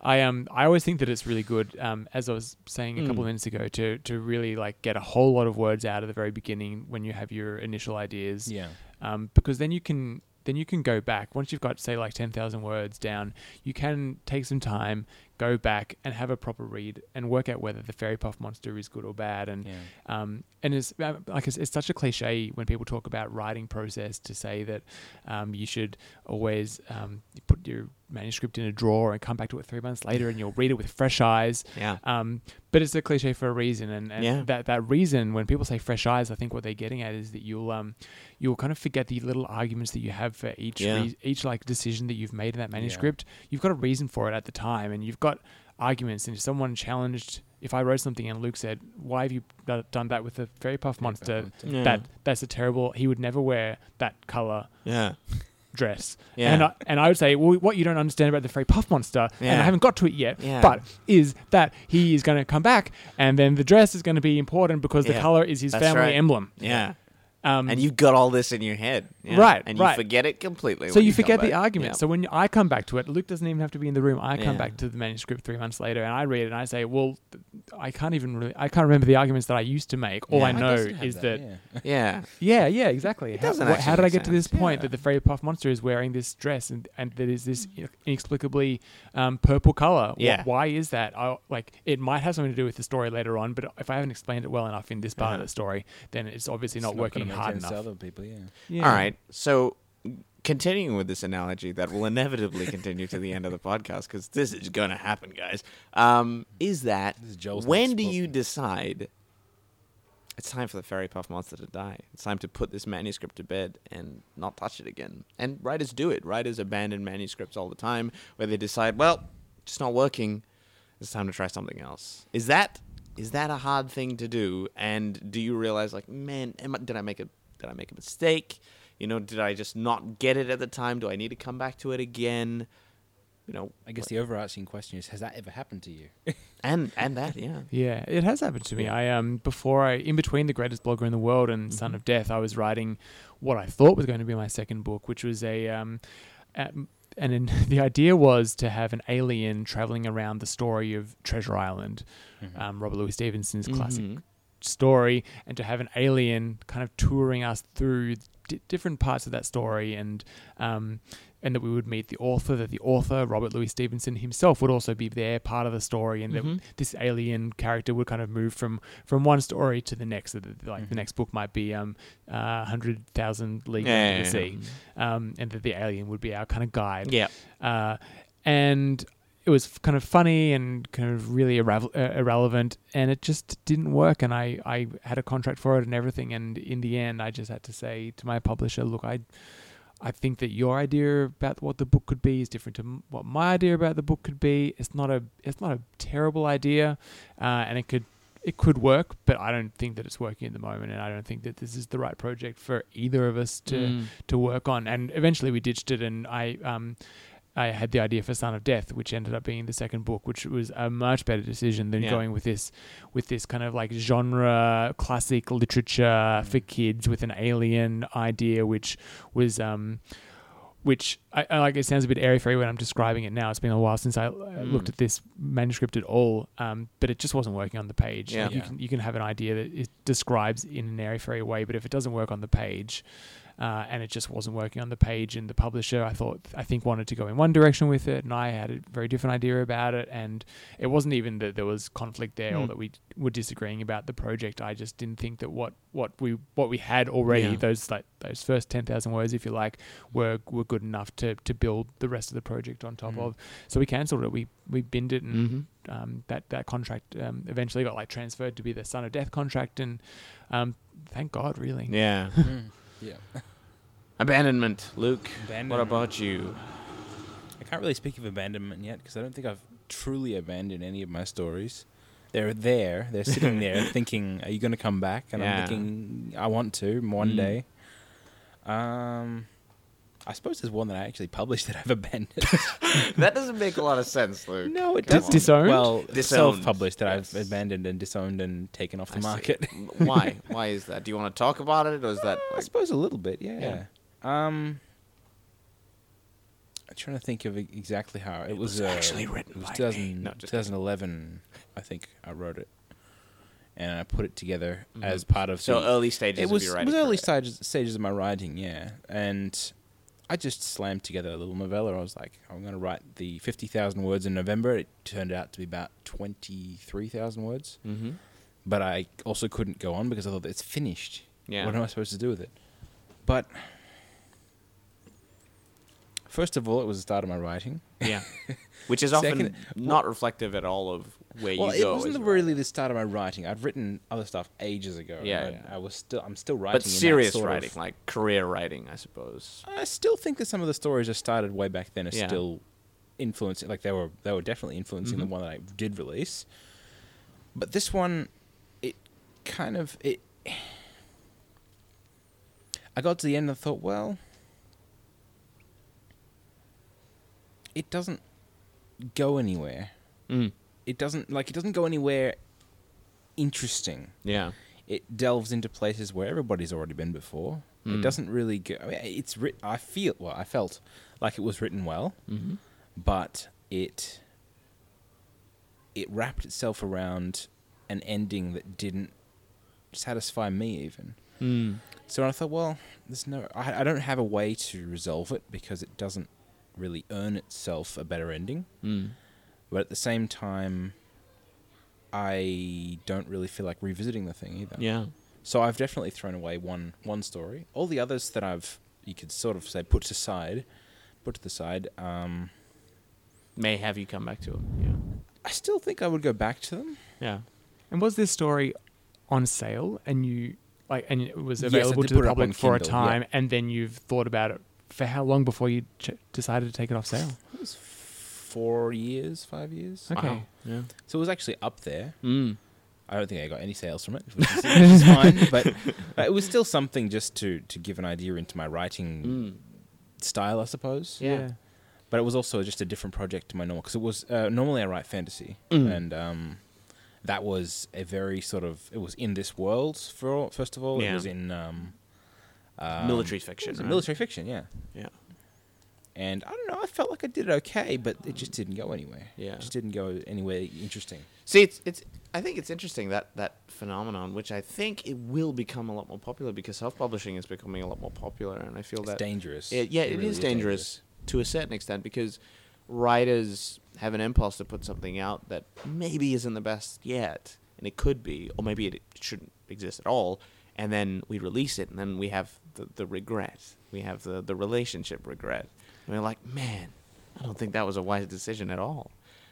S3: I um I always think that it's really good, um, as I was saying a couple
S1: Mm.
S3: of minutes ago, to to really like get a whole lot of words out at the very beginning when you have your initial ideas.
S2: Yeah.
S3: um, because then you can then you can go back once you've got say like 10,000 words down you can take some time go back and have a proper read and work out whether the fairy puff monster is good or bad and
S2: Yeah.
S3: um, and it's uh, like it's, it's such a cliche when people talk about writing process to say that um, you should always um, put your manuscript in a drawer and come back to it three months later and you'll read it with fresh eyes
S1: Yeah.
S3: um, but it's a cliche for a reason, and, and
S1: Yeah.
S3: that that reason, when people say fresh eyes, I think what they're getting at is that you'll um you'll kind of forget the little arguments that you have for each
S1: Yeah.
S3: rea- each like decision that you've made in that manuscript. You've got a reason for it at the time, and you've got arguments. And if someone challenged, if I wrote something and Luke said, "Why have you done that with the fairy puff monster?
S1: Yeah.
S3: That that's a terrible. He would never wear that color."
S1: Yeah.
S3: Dress,
S1: Yeah.
S3: and I, and I would say, well, what you don't understand about the fairy puff monster, and I haven't got to it yet,
S1: Yeah.
S3: but is that he is going to come back, and then the dress is going to be important because the color is his
S1: That's
S3: family
S1: right.
S3: emblem.
S1: Yeah.
S3: Um,
S1: And you've got all this in your head. Yeah.
S3: Right,
S1: And you
S3: right.
S1: forget it completely.
S3: so
S1: when
S3: you forget the
S1: back.
S3: argument.
S1: Yeah.
S3: So when I come back to it, Luke doesn't even have to be in the room. I come
S1: Yeah.
S3: back to the manuscript three months later, and I read it, and I say, "Well, I can't even really, I can't remember the arguments that I used to make. All
S1: Yeah.
S3: I know is that,
S2: yeah. [LAUGHS]
S1: yeah.
S3: yeah, yeah, exactly. How,
S1: doesn't
S3: what- how did I
S1: make
S3: get to this point
S2: Yeah.
S3: that the fairy puff monster is wearing this dress and and that is this inexplicably um, purple color? Wh-
S1: Yeah.
S3: why is that? I, like it might have something to do with the story later on, but if I haven't explained it well enough in this part
S1: Uh-huh.
S3: of the story, then it's obviously
S2: It's
S3: not
S2: gonna
S3: working
S2: make
S3: hard
S2: sense
S3: enough.
S2: other people, yeah.
S3: Yeah.
S1: All right. So, continuing with this analogy that will inevitably continue to the end of the podcast because this is going to happen, guys. Um, is that
S2: This is Joel's
S1: when do you decide it's time for the fairy puff monster to die? It's time to put this manuscript to bed and not touch it again. And writers do it. Writers abandon manuscripts all the time where they decide, well, it's not working. It's time to try something else. Is that is that a hard thing to do? And do you realize, like, man, am I, did I make a did I make a mistake? You know, did I just not get it at the time? Do I need to come back to it again? You know,
S2: I guess the overarching question is: Has that ever happened to you? [LAUGHS]
S1: and and that, yeah,
S3: Yeah, it has happened to me.
S1: Yeah.
S3: I um before I in between the greatest blogger in the world and Son
S1: Mhm.
S3: of Death, I was writing what I thought was going to be my second book, which was a um, um and in, [LAUGHS] the idea was to have an alien traveling around the story of Treasure Island,
S2: Mm-hmm.
S3: um, Robert Louis Stevenson's classic
S1: Mhm.
S3: story, and to have an alien kind of touring us through di- different parts of that story, and um, and that we would meet the author. That the author Robert Louis Stevenson himself would also be there, part of the story, and
S1: Mhm.
S3: that this alien character would kind of move from from one story to the next. That the- like the
S2: Mhm.
S3: next book might be um uh, hundred thousand leagues
S1: Yeah,
S3: under the
S1: yeah,
S3: sea, um, and that the alien would be our kind of guide.
S1: yeah.
S3: Uh, and it was kind of funny and kind of really irrevel- uh, irrelevant, and it just didn't work. And I, I had a contract for it and everything, and in the end, I just had to say to my publisher, "Look, I, I think that your idea about what the book could be is different to what my idea about the book could be. It's not a, it's not a terrible idea, uh, and it could." It could work, but I don't think that it's working at the moment, and I don't think that this is the right project for either of us to
S1: Mm.
S3: to work on. And eventually we ditched it, and I um, I had the idea for Son of Death, which ended up being the second book, which was a much better decision than
S1: Yeah.
S3: going with this with this kind of like genre classic literature for kids with an alien idea, which was um. Which I, I like. It sounds a bit airy fairy when I'm describing it now. It's been a while since I uh, looked
S1: Mm.
S3: at this manuscript at all, um, but it just wasn't working on the page.
S1: Yeah.
S3: Like, you
S2: Yeah.
S3: can you can have an idea that it describes in an airy fairy way, but if it doesn't work on the page, uh, and it just wasn't working on the page. And the publisher, I thought, I think, wanted to go in one direction with it, and I had a very different idea about it. And it wasn't even that there was conflict there or
S1: Hmm.
S3: that we were disagreeing about the project. I just didn't think that what what we what we had already
S1: Yeah.
S3: those like those first ten thousand words, if you like, were were good enough to to build the rest of the project on top
S2: Mm.
S3: of. So we cancelled it. We we binned it and
S1: Mm-hmm.
S3: um, that that contract um, eventually got like transferred to be the Son of Death contract, and um, thank God, really.
S1: Yeah.
S2: Yeah. [LAUGHS]
S1: Abandonment, Luke. What about you?
S2: I can't really speak of abandonment yet because I don't think I've truly abandoned any of my stories. They're there. They're sitting [LAUGHS] there thinking, "Are you going to come back?" And
S1: Yeah.
S2: I'm thinking, "I want to one
S1: Mm.
S2: day." Um, I suppose there's one that I actually published that I've abandoned. [LAUGHS]
S1: that doesn't make a lot of sense, Luke.
S2: no, it
S3: Dis-
S2: doesn't.
S3: disowned?
S2: Well,
S1: Disowned,
S2: self-published that
S1: yes.
S2: I've abandoned and disowned and taken off the
S1: I
S2: market. [LAUGHS]
S1: Why? Why is that? Do you want to talk about it, or is that
S2: I
S1: like?
S2: suppose a little bit, yeah.
S1: Yeah.
S2: Um, I'm trying to think of e- exactly how it, was.
S1: was
S2: uh,
S1: actually written
S2: it was
S1: by me.
S2: 2000
S1: No, just
S2: 2011, I think I wrote it, and I put it together
S1: Mhm.
S2: as part of.
S1: So
S2: the-
S1: early stages
S2: it was
S1: of your
S2: it
S1: writing.
S2: was early stages stages of my writing, yeah, and I just slammed together a little novella. I was like, I'm going to write the 50,000 words in November. It turned out to be about 23,000 words,
S1: Mm-hmm.
S2: but I also couldn't go on because I thought it's finished.
S1: Yeah.
S2: What am I supposed to do with it? But first of all, it was the start of my writing.
S1: Yeah. [LAUGHS] Which is often
S2: Second-
S1: not reflective at all of where
S2: well,
S1: you go.
S2: Well, it wasn't really the start of my writing. I'd written other stuff ages ago.
S1: Yeah, yeah.
S2: I, was still. I'm still writing.
S1: but serious
S2: sort of-
S1: writing, like career writing, I suppose.
S2: I still think that some of the stories I started way back then are
S1: Yeah.
S2: still influencing. Like they were, they were definitely influencing
S1: Mhm.
S2: the one that I did release. But this one, it kind of it. [SIGHS] I got to the end and I thought, well, it doesn't go anywhere.
S1: Mm.
S2: It doesn't like it doesn't go anywhere interesting
S1: Yeah.
S2: it delves into places where everybody's already been before.
S1: Mm.
S2: It doesn't really go. I mean, it's writ. I feel well. I felt like it was written well,
S1: Mm-hmm.
S2: but it it wrapped itself around an ending that didn't satisfy me even.
S1: Mm.
S2: So I thought, well, there's no. I, I don't have a way to resolve it because it doesn't really earn itself a better ending.
S1: Mm.
S2: But at the same time, I don't really feel like revisiting the thing either.
S1: Yeah.
S2: So I've definitely thrown away one one story. All the others that I've you could sort of say put aside, put to the side. Um,
S1: May have you come back to them. Yeah.
S2: I still think I would go back to them.
S1: Yeah.
S3: And was this story on sale and you like and it was available
S2: did
S3: to the
S2: put it up on
S3: public for a
S2: Kindle, yeah.
S3: time and then you've thought about it for how long before you ch- decided to take it off sale?
S2: It was four years, five years.
S3: Okay.
S1: Wow. Yeah.
S2: So it was actually up there.
S1: Mm.
S2: I don't think I got any sales from it, which [LAUGHS] is, which is fine. But uh, it was still something just to to give an idea into my writing
S1: Mm.
S2: style, I suppose.
S1: Yeah.
S2: But it was also just a different project to my normal because it was uh, normally I write fantasy
S1: Mm.
S2: and um, that was a very sort of it was in this world for first of all
S1: Yeah.
S2: it was in um, um,
S1: Military fiction. right?
S2: military fiction yeah
S1: Yeah.
S2: and I don't know. I felt like I did it okay, but it just didn't go anywhere.
S1: Yeah.
S2: it just didn't go anywhere interesting.
S1: See, it's it's. I think it's interesting that that phenomenon, which I think it will become a lot more popular because self-publishing is becoming a lot more popular, and I feel
S2: It's
S1: that
S2: dangerous.
S1: It, yeah,
S2: It
S1: it
S2: really
S1: is
S2: is
S1: dangerous to a certain extent because writers have an impulse to put something out that maybe isn't the best yet, and it could be, or maybe it shouldn't exist at all, and then we release it, and then we have the, the regret, we have the, the relationship regret, and we're like, man, I don't think that was a wise decision at all,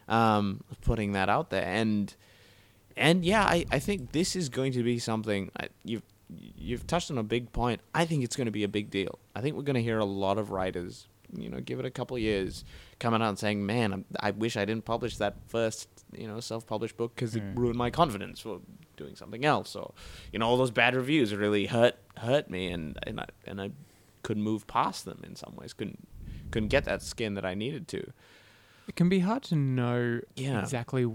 S1: um, putting that out there, and and yeah, I, I think this is going to be something I, you've you've touched on a big point. I think it's going to be a big deal. I think we're going to hear a lot of writers, you know, give it a couple years, coming out and saying, "Man, I'm, I wish I didn't publish that first, you know, self-published book because it
S2: Mm.
S1: ruined my confidence doing something else." Or, you know, all those bad reviews really hurt hurt me, and and I, and I couldn't move past them in some ways. Couldn't couldn't get that skin that I needed to.
S3: It can be hard to know
S1: Yeah.
S3: exactly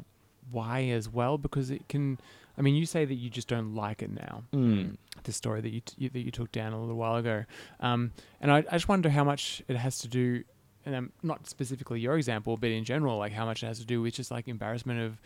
S3: why as well because it can. I mean, you say that you just don't like it now.
S1: Mm.
S3: The story that you, t- you that you took down a little while ago, um, and I, I just wonder how much it has to do, and um, not specifically your example, but in general, like how much it has to do with just like embarrassment of,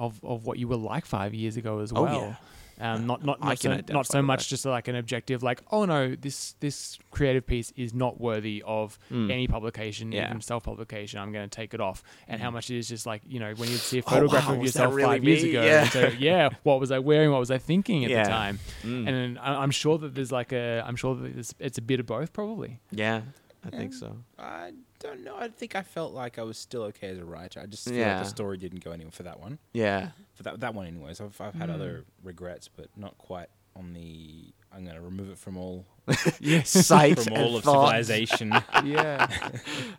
S3: of, of what you were like five years ago as
S1: Oh,
S3: well.
S1: yeah.
S3: Um, not not [LAUGHS]
S1: I
S3: not so, not so much
S1: that.
S3: just like an objective like oh no this this creative piece is not worthy of
S1: Mm.
S3: any publication
S1: Yeah.
S3: even self publication I'm going to take it off and how
S2: Mm.
S3: much it is just like you know when you see a
S1: Oh,
S3: photograph
S1: wow,
S3: of yourself
S1: really
S3: five years ago
S1: Yeah.
S3: and so [LAUGHS] yeah what was I wearing what was I thinking at
S1: Yeah.
S3: the time
S1: Mm.
S3: and then I- I'm sure that there's like a I'm sure that it's, it's a bit of both probably
S1: yeah, I think so.
S2: I don't know. I think I felt like I was still okay as a writer. I just feel
S1: Yeah.
S2: like the story didn't go anywhere for that one.
S1: Yeah.
S2: For that that one, anyways. I've I've had
S3: Mm.
S2: other regrets, but not quite on the. I'm going to remove it from all [LAUGHS] [LAUGHS]
S3: yes
S1: Sight
S2: from all of
S1: thought.
S2: civilization. [LAUGHS]
S3: yeah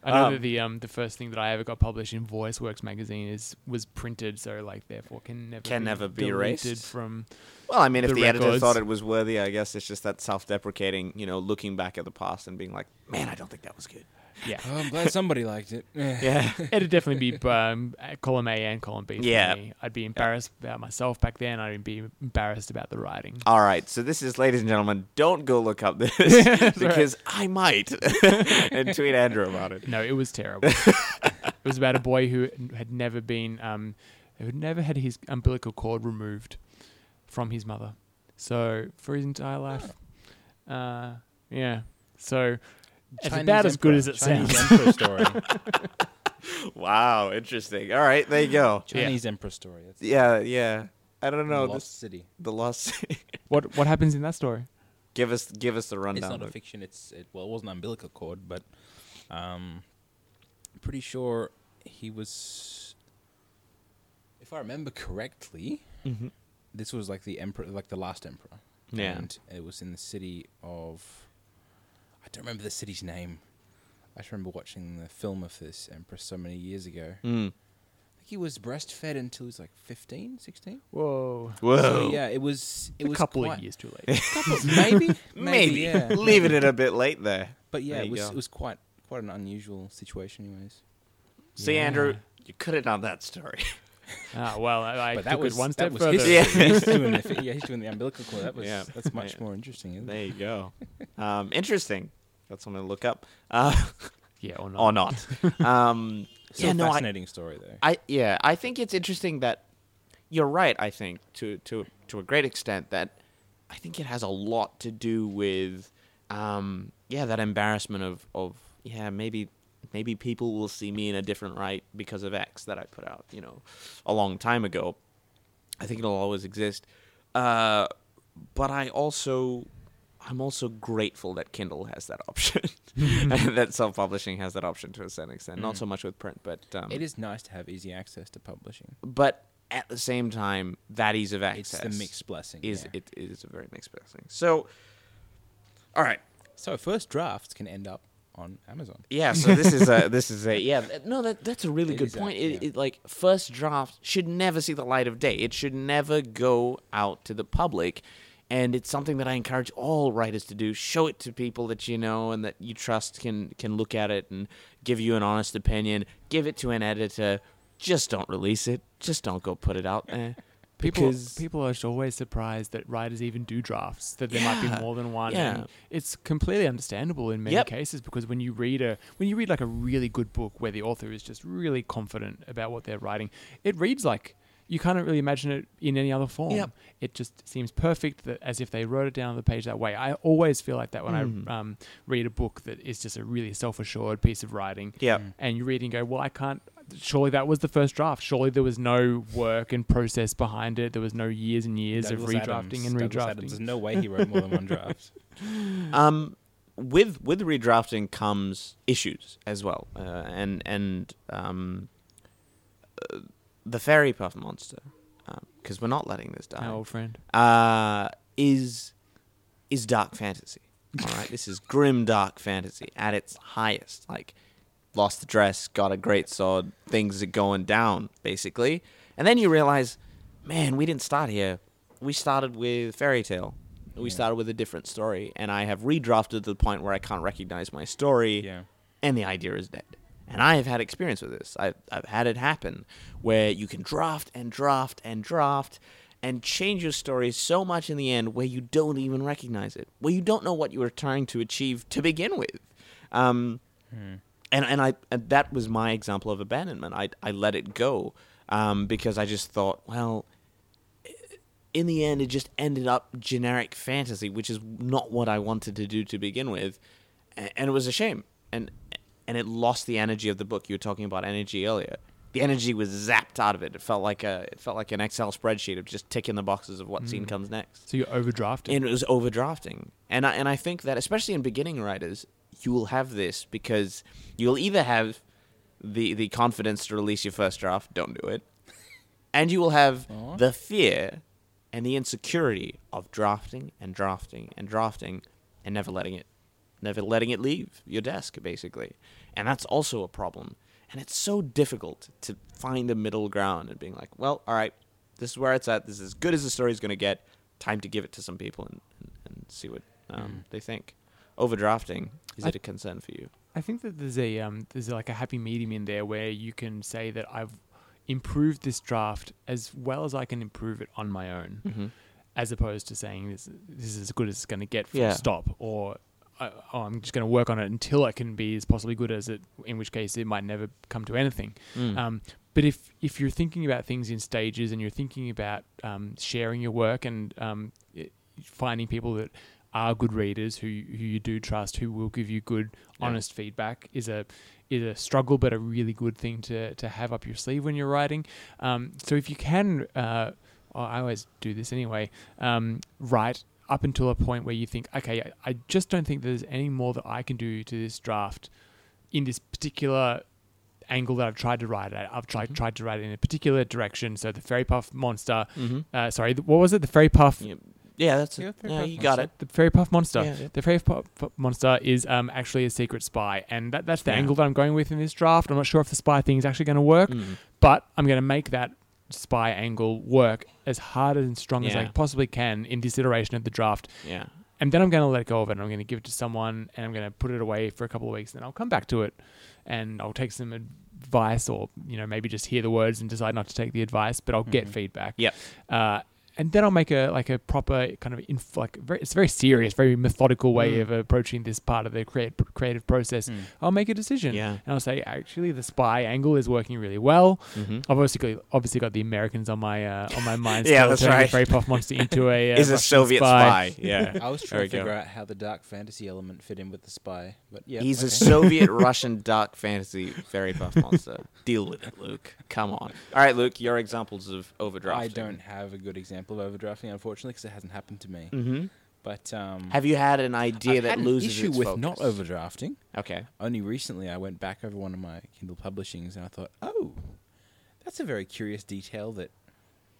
S3: I know
S1: Um,
S3: that the um the first thing that I ever got published in VoiceWorks magazine is was printed so like therefore can never
S1: Can
S3: be
S1: never be
S3: deleted
S1: erased.
S3: from
S1: Well, I mean, if
S3: the
S1: the, editor thought it was worthy, I guess it's just that self-deprecating, you know, looking back at the past and being like, "Man, I don't think that was good."
S3: Yeah
S2: oh, I'm glad somebody liked it. [LAUGHS]
S1: Yeah. [LAUGHS]
S3: It'd definitely be um, column A and column B for
S1: Yeah.
S3: me. I'd be embarrassed about myself back then. I'd be embarrassed about the writing.
S1: All right, so this is, ladies and gentlemen, don't go look up this [LAUGHS]
S3: right.
S1: because I might and tweet Andrew about it.
S3: No, it was terrible. it was about a boy who had never been, um, who had never had his umbilical cord removed from his mother. So for his entire life, uh, yeah. So it's about as good as it
S2: Chinese
S3: sounds.
S2: Emperor story. [LAUGHS]
S1: Wow, interesting. All right, there you go.
S3: Yeah.
S2: Chinese Emperor story. That's
S1: Yeah, yeah. I don't know The
S2: Lost
S1: this
S2: City.
S1: the lost. City. [LAUGHS]
S3: What what happens in that story?
S1: give us give us the rundown.
S2: It's not a fiction. It's it, well, it wasn't umbilical cord, but um, pretty sure he was. If I remember correctly,
S1: Mhm.
S2: this was like the emperor, like the last emperor.
S1: Yeah.
S2: and it was in the city of. I don't remember the city's name. I just remember watching the film of this emperor so many years ago. I
S1: Mm.
S2: think he was breastfed until he was like 15, 16.
S3: Whoa.
S1: Whoa.
S2: So yeah, it was. It
S3: a
S2: was
S3: couple
S2: quite,
S3: of years too late. [LAUGHS] [LAUGHS]
S2: maybe,
S1: Maybe,
S2: yeah.
S1: leaving it a bit late there.
S2: But yeah,
S1: There
S2: it was
S1: go.
S2: it was quite quite an unusual situation, anyways.
S1: See,
S3: Yeah.
S1: Andrew, you could have done that story. [LAUGHS]
S3: Ah, well, I, I
S2: but
S3: took
S2: that was
S3: it one step
S2: was
S3: further.
S2: History.
S1: Yeah.
S2: he's doing the yeah, he's doing the umbilical cord. That was
S1: Yeah.
S2: that's much
S1: Yeah.
S2: more interesting, isn't it?
S1: there you go. Um, interesting. That's something to look up. Uh, [LAUGHS]
S3: Yeah, or not.
S1: or not. Um, [LAUGHS]
S2: Still
S1: yeah, no, I,
S2: fascinating story though.
S1: I yeah, I think it's interesting that you're right. I think to to to a great extent that I think it has a lot to do with um, yeah that embarrassment of of yeah maybe maybe people will see me in a different light because of X that I put out you know a long time ago. I think it'll always exist, uh, but I also I'm also grateful that Kindle has that option, [LAUGHS] and that self-publishing has that option to a certain extent. Not
S2: Mm.
S1: so much with print, but um,
S2: it is nice to have easy access to publishing.
S1: but at the same time, that ease of access It's
S2: the mixed blessing.
S1: is
S2: yeah.
S1: it is a very mixed blessing. So, all right,
S2: So first drafts can end up on Amazon.
S1: yeah. So this is a [LAUGHS] this is a yeah. No, that that's a really
S2: It
S1: good
S2: is a-
S1: point. It,
S2: yeah.
S1: it like first draft should never see the light of day. It should never go out to the public. And it's something that I encourage all writers to do. Show it to people that you know and that you trust can can look at it and give you an honest opinion. Give it to an editor. Just don't release it. Just don't go put it out there. [LAUGHS]
S3: People people are always surprised that writers even do drafts. That there might be more than one.
S1: yeah.
S3: and it's completely understandable in many
S1: Yep.
S3: cases because when you read a when you read like a really good book where the author is just really confident about what they're writing, it reads like you can't really imagine it in any other form.
S1: Yep.
S3: It just seems perfect that as if they wrote it down on the page that way. I always feel like that when
S1: Mm.
S3: I um, read a book that is just a really self assured piece of writing
S1: Yeah.
S3: and you read and go, well, I can't. Surely that was the first draft. Surely there was no work and process behind it. There was no years and years
S2: Douglas
S3: of redrafting
S2: Adams.
S3: and
S2: Douglas
S3: redrafting.
S2: Adams, There's no way he wrote more than one [LAUGHS] draft.
S1: Um, with with redrafting comes issues as well, uh, and and um, uh, the fairy puff monster, because we're not letting this die.
S3: Our old friend.
S1: uh, is is dark fantasy. All right, [LAUGHS] this is grim dark fantasy at its highest. Like, lost the dress, got a great sword, things are going down basically, and then you realize, man, we didn't start here. We started with fairy tale. We
S2: Yeah.
S1: started with a different story, and I have redrafted to the point where I can't recognize my story
S2: Yeah.
S1: and the idea is dead. And I have had experience with this. I've, I've had it happen where you can draft and draft and draft and change your story so much in the end where you don't even recognize it, where you don't know what you were trying to achieve to begin with. Um,
S2: Hmm.
S1: and and I and that was my example of abandonment. I I let it go um, because I just thought, well, in the end, it just ended up generic fantasy, which is not what I wanted to do to begin with, A- and it was a shame. And and it lost the energy of the book. You were talking about energy earlier. The energy was zapped out of it. It felt like a it felt like an Excel spreadsheet of just ticking the boxes of what scene
S3: Mm.
S1: comes next
S3: So you're overdrafting.
S1: and it was overdrafting. And I, and I think that especially in beginning writers, you will have this because you'll either have the the confidence to release your first draft, don't do it, [LAUGHS] and you will have
S2: Aw.
S1: the fear and the insecurity of drafting and drafting and drafting and never letting it never letting it leave your desk basically. And that's also a problem. And it's so difficult to find a middle ground and being like, well, all right, this is where it's at. This is as good as the story's going to get. Time to give it to some people and, and, and see what um,
S2: Mm.
S1: they think. Overdrafting, is
S3: I-
S1: it a concern for you?
S3: I think that there's a um, there's like a happy medium in there where you can say that I've improved this draft as well as I can improve it on my own,
S1: Mm-hmm.
S3: as opposed to saying this this is as good as it's going to get. Full
S1: Yeah.
S3: stop. Or uh, oh, I'm just going to work on it until it can be as possibly good as it. In which case, it might never come to anything.
S1: Mm.
S3: Um, but if if you're thinking about things in stages and you're thinking about um, sharing your work and um, i- finding people that are good readers who who you do trust, who will give you good,
S1: Yeah.
S3: honest feedback, is a is a struggle, but a really good thing to to have up your sleeve when you're writing. Um, so if you can, uh, I always do this anyway. Um, write up until a point where you think, okay, I, I just don't think there's any more that I can do to this draft in this particular angle that I've tried to write it at. I've tried
S1: Mhm.
S3: tried to write it in a particular direction. So the fairy puff monster.
S1: mm-hmm.
S3: Uh, sorry, what was it? The fairy puff.
S1: yeah. yeah, that's
S2: Yeah,
S1: it.
S2: fair
S1: Yeah,
S2: enough.
S1: you got it.
S3: The fairy puff monster.
S1: Yeah, yeah.
S3: The fairy puff, puff monster is um, actually a secret spy, and that, that's the
S1: Yeah.
S3: angle that I'm going with in this draft. I'm not sure if the spy thing is actually going to work,
S1: Mm.
S3: but I'm going to make that spy angle work as hard and strong as I
S1: Yeah.
S3: possibly can in this iteration of the draft.
S1: Yeah.
S3: And then I'm going to let go of it and I'm going to give it to someone and I'm going to put it away for a couple of weeks. And then I'll come back to it and I'll take some advice or, you know, maybe just hear the words and decide not to take the advice, but I'll get
S2: Mhm.
S3: feedback.
S1: Yep.
S3: Uh, and then I'll make a like a proper kind of inf- like very, it's a very serious, very methodical way
S1: Mm.
S3: of approaching this part of the create, creative process.
S2: Mm.
S3: I'll make a decision,
S1: Yeah.
S3: and I'll say actually the spy angle is working really well.
S1: Mm-hmm.
S3: I've obviously got, obviously got the Americans on my uh, on my [LAUGHS] mind.
S1: Yeah, that's right.
S3: The Fairy Puff Monster into a [LAUGHS] uh,
S1: Is a Soviet spy. [LAUGHS] Yeah.
S2: I was trying to figure
S1: go.
S2: out how the dark fantasy element fit in with the spy, but yeah,
S1: He's a. Soviet Russian dark fantasy fairy puff monster. Deal with it, Luke. Come on. All right, Luke, your examples of overdrafting.
S2: I don't have a good example of overdrafting, unfortunately, because it hasn't happened to me.
S1: Mm-hmm.
S2: But um,
S1: Have you had an idea
S2: I've
S1: that
S2: had an
S1: loses
S2: issue
S1: its
S2: with
S1: focus?
S2: not overdrafting.
S1: Okay.
S2: Only recently, I went back over one of my Kindle publishings, and I thought, oh, that's a very curious detail that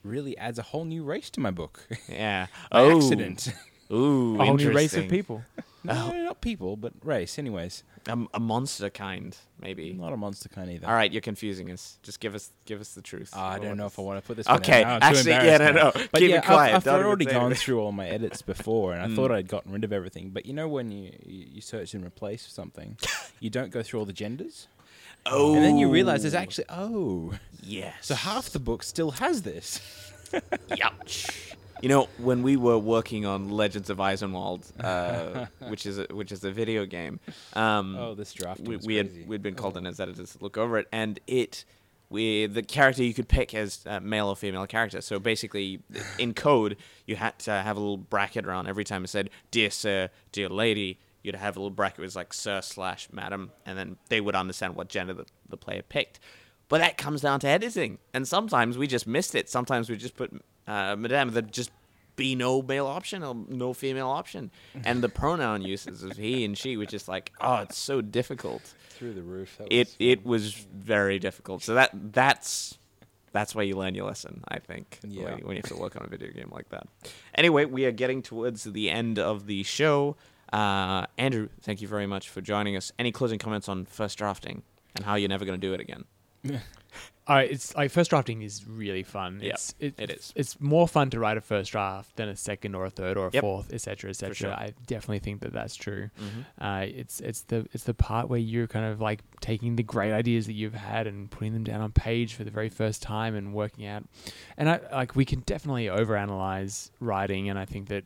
S2: really adds a whole new race to my book.
S1: Yeah. [LAUGHS]
S2: By
S1: oh.
S2: accident. [LAUGHS]
S1: Ooh.
S3: a whole new race of people. [LAUGHS]
S2: no,
S1: Oh.
S2: not people, but race. Anyways,
S1: A, a monster kind, maybe.
S2: not a monster kind either.
S1: All right, you're confusing us. Just give us give us the truth.
S2: Ah, I don't know if I want to put this. one out
S1: Okay,
S2: now. I'm
S1: actually, yeah, no,
S2: embarrassed
S1: no.
S2: now. But
S1: Keep
S2: yeah,
S1: it quiet.
S2: I've, I've already gone through all my edits before, and I
S1: Mm.
S2: thought I'd gotten rid of everything. But you know, when you you you search and replace something, [LAUGHS] you don't go through all the genders,
S1: Oh.
S2: and then you realize there's actually oh,
S1: yes.
S2: so half the book still has this. [LAUGHS]
S1: Youch. You know, when we were working on Legends of Eisenwald, uh, [LAUGHS] which is a, which is a video game, um,
S2: Oh, this draft
S1: we, we had we'd been called in as editors to look over it, and it we the character you could pick as uh, male or female character. So basically, in code, you had to have a little bracket around every time it said "Dear Sir," "Dear Lady." You'd have a little bracket was like "Sir" slash "Madam," and then they would understand what gender the, the player picked. But that comes down to editing, and sometimes we just missed it. Sometimes we just put uh, "Madame," there'd just be no male option or no female option, and the pronoun uses of he and she, which is like, oh, it's so difficult
S2: through the roof. That
S1: it
S2: was
S1: it was very difficult. So that that's that's where you learn your lesson, I think.
S2: Yeah.
S1: When, when you have to work on a video game like that. Anyway, we are getting towards the end of the show. Uh, Andrew, thank you very much for joining us. Any closing comments on first drafting and how you're never going to do it again? [LAUGHS]
S3: Uh, it's like first drafting is really fun.
S1: Yep,
S3: it's, it,
S1: it is.
S3: It's more fun to write a first draft than a second or a third or a
S1: Yep.
S3: fourth, etc., etc.
S1: sure.
S3: I definitely think that that's true.
S1: Mm-hmm.
S3: Uh, it's it's the it's the part where you're kind of like taking the great ideas that you've had and putting them down on page for the very first time and working out. And I like we can definitely overanalyze writing, and I think that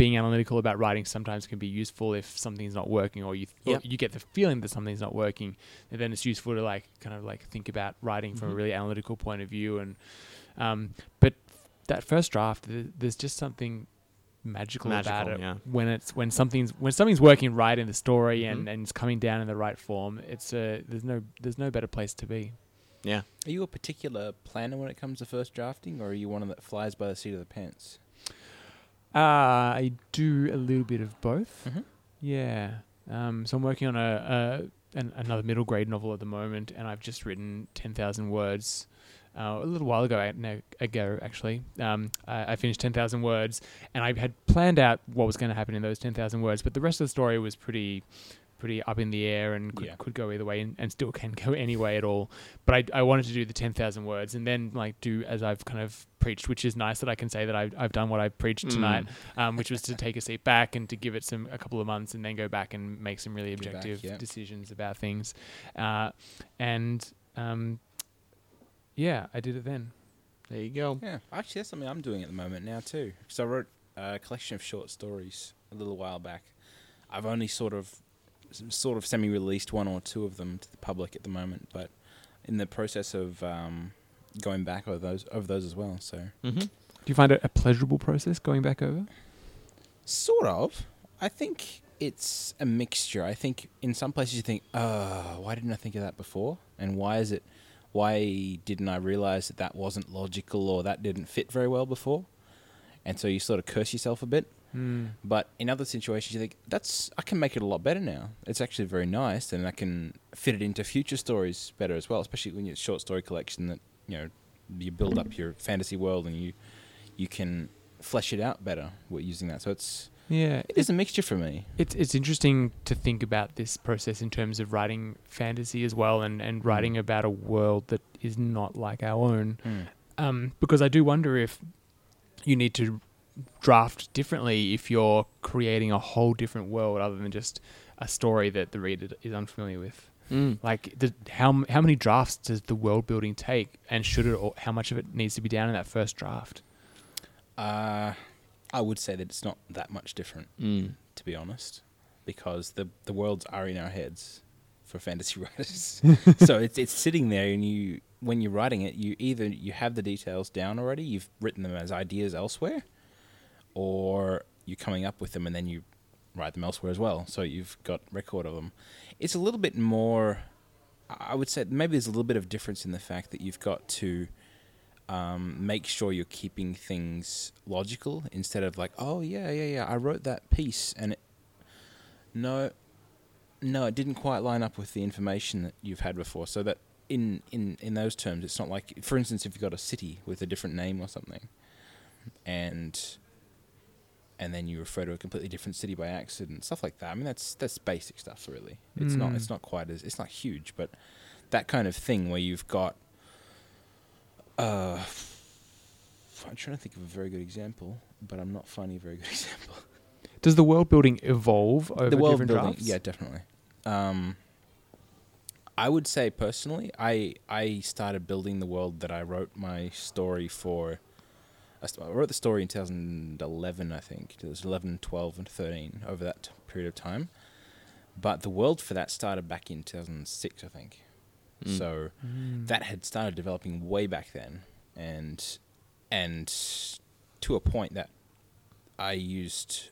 S3: being analytical about writing sometimes can be useful if something's not working or you or
S1: Yep.
S3: you get the feeling that something's not working. And then it's useful to like kind of like think about writing from a
S1: Mhm.
S3: really analytical point of view. And um, but that first draft, th- there's just something magical, about it
S1: yeah.
S3: when it's when something's when something's working right in the story and,
S1: Mhm.
S3: and it's coming down in the right form. It's a there's no there's no better place to be.
S1: Yeah.
S2: Are you a particular planner when it comes to first drafting, or are you one that flies by the seat of the pants?
S3: Uh, I do a little bit of both.
S2: Mhm.
S3: Yeah. Um, so I'm working on a, a an, another middle grade novel at the moment, and I've just written ten thousand words. Uh, a little while ago, ago actually, um, I, I finished ten thousand words, and I had planned out what was going to happen in those ten thousand words. But the rest of the story was pretty, pretty up in the air and could,
S2: Yeah.
S3: could go either way, and, and still can go [LAUGHS] any way at all. But I, I wanted to do the ten thousand words, and then like do as I've kind of preached, which is nice that I can say that I've, I've done what I preached
S1: Mm.
S3: tonight um, which was to take a seat back and to give it some a couple of months and then go back and make some really
S2: Go back,
S3: objective
S2: yeah.
S3: decisions about things. Uh, and um, yeah, I did it then.
S1: There you go.
S2: Yeah, actually, that's something I'm doing at the moment now too. So I wrote a collection of short stories a little while back. I've only sort of, s- sort of semi-released one or two of them to the public at the moment, but in the process of um, going back over those over those as well. So
S1: Mm-hmm.
S3: Do you find it a pleasurable process going back over?
S2: Sort of. I think it's a mixture. I think in some places you think, "Uh, why didn't I think of that before?" And why is it? Why didn't I realize that that wasn't logical or that didn't fit very well before? And so you sort of curse yourself a bit.
S3: Mm.
S2: But in other situations, you think that's I can make it a lot better now. It's actually very nice, and I can fit it into future stories better as well. Especially when you're a short story collection that you know you build up your fantasy world and you you can flesh it out better with using that. So it's
S3: Yeah,
S2: it is a mixture for me.
S3: It's it's interesting to think about this process in terms of writing fantasy as well, and and writing about a world that is not like our own. um, because I do wonder if you need to draft differently if you're creating a whole different world other than just a story that the reader is unfamiliar with.
S1: Mm.
S3: Like, the, how how many drafts does the world building take, and should it, or how much of it needs to be down in that first draft?
S2: Uh, I would say that it's not that much different,
S1: Mm.
S2: to be honest, because the the worlds are in our heads for fantasy [LAUGHS] writers. [LAUGHS] so it's it's sitting there, and you when you're writing it, you either you have the details down already, you've written them as ideas elsewhere, or you're coming up with them and then you write them elsewhere as well. So you've got record of them. It's a little bit more. I would say maybe there's a little bit of difference in the fact that you've got to um, make sure you're keeping things logical instead of like, oh yeah, yeah, yeah, I wrote that piece and it, no, no, it didn't quite line up with the information that you've had before. So that in in in those terms, it's not like, for instance, if you've got a city with a different name or something, and and then you refer to a completely different city by accident, stuff like that. I mean, that's that's basic stuff, really. It's not
S3: Mm.
S2: it's not quite as it's not huge, but that kind of thing where you've got. Uh, I'm trying to think of a very good example, but I'm not finding a very good [LAUGHS] example.
S3: Does the world building evolve over
S2: the world
S3: different
S2: building,
S3: drafts?
S2: yeah, definitely. Um, I would say personally, I I started building the world that I wrote my story for I, st- I wrote the story in 2011, I think. It was 11, 12, and 13 over that t- period of time. But the world for that started back in 2006, I think.
S1: Mm.
S2: So that had started developing way back then, and and to a point that I used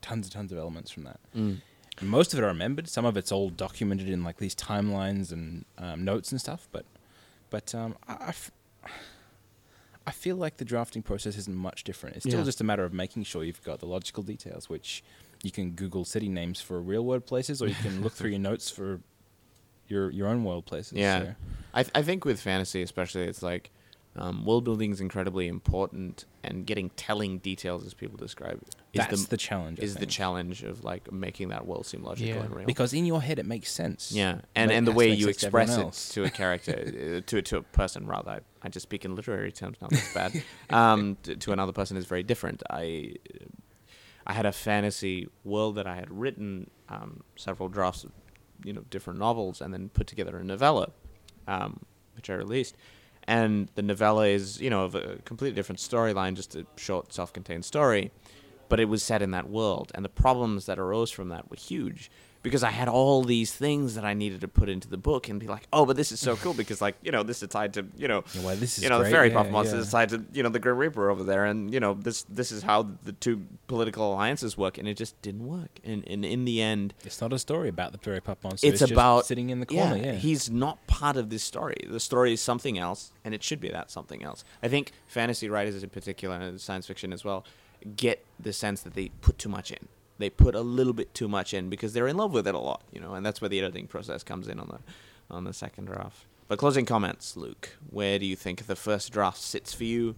S2: tons and tons of elements from that.
S1: Mm.
S2: And most of it I remembered. Some of it's all documented in like these timelines and um, notes and stuff. But but um, I, I f- I feel like the drafting process isn't much different. It's still
S3: Yeah.
S2: just a matter of making sure you've got the logical details, which you can Google city names for real world places, or you can look through your [LAUGHS] notes for your your own world places.
S1: Yeah.
S2: so-
S1: I, th- I think with fantasy, especially, it's like um, world building is incredibly important, and getting telling details, as people describe, it, is
S2: That's
S1: the,
S2: the, challenge. I
S1: is the
S2: think.
S1: challenge of like making that world seem logical
S3: Yeah.
S1: and real.
S2: because in your head it makes sense.
S1: yeah, and
S2: but it
S1: and the
S2: has to
S1: way
S2: make
S1: you
S2: sense to everyone
S1: express it
S2: else.
S1: to a character, [LAUGHS] uh, to to a person rather. I, I just speak in literary terms now. That's bad. um, [LAUGHS] to, to another person is very different. I I had a fantasy world that I had written um, several drafts of you know different novels and then put together a novella, um, which I released. And the novella is you know of a completely different storyline, just a short self-contained story, but it was set in that world, and the problems that arose from that were huge because I had all these things that I needed to put into the book and be like, oh, but this is so cool [LAUGHS] because like you know this is tied to you know
S2: Yeah, well, this is
S1: you know the fairy
S2: yeah,
S1: puff monster
S2: yeah.
S1: is tied to you know the Grim Reaper over there, and you know this this is how the two political alliances work, and it just didn't work. And, and in the end,
S2: It's not a story about the fairy puff monster.
S1: it's,
S2: just
S1: about
S2: sitting in the corner. Yeah,
S1: he's not part of this story. The story is something else, and it should be that something else. I think fantasy writers, in particular, and science fiction as well, get the sense that they put too much in. They put a little bit too much in because they're in love with it a lot, you know, and that's where the editing process comes in on the on the second draft. But closing comments, Luke. Where do you think the first draft sits for you,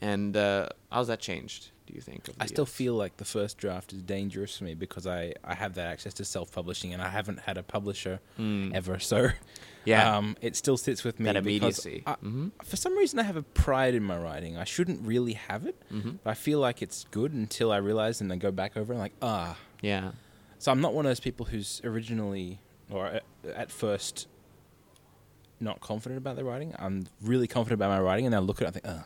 S1: and uh, how's that changed? Do you think?
S2: I still
S1: years?
S2: feel like the first draft is dangerous for me because I, I have that access to self publishing and I haven't had a publisher
S1: Mm.
S2: ever. So [LAUGHS]
S1: yeah,
S2: um, it still sits with me.
S1: that
S2: because
S1: immediacy.
S2: I-
S1: hmm
S2: for some reason, I have a pride in my writing. I shouldn't really have it,
S1: hmm
S2: but I feel like it's good until I realize and then go back over and like, ah.
S1: Yeah.
S2: So I'm not one of those people who's originally or at, at first not confident about their writing. I'm really confident about my writing, and then I look at it and I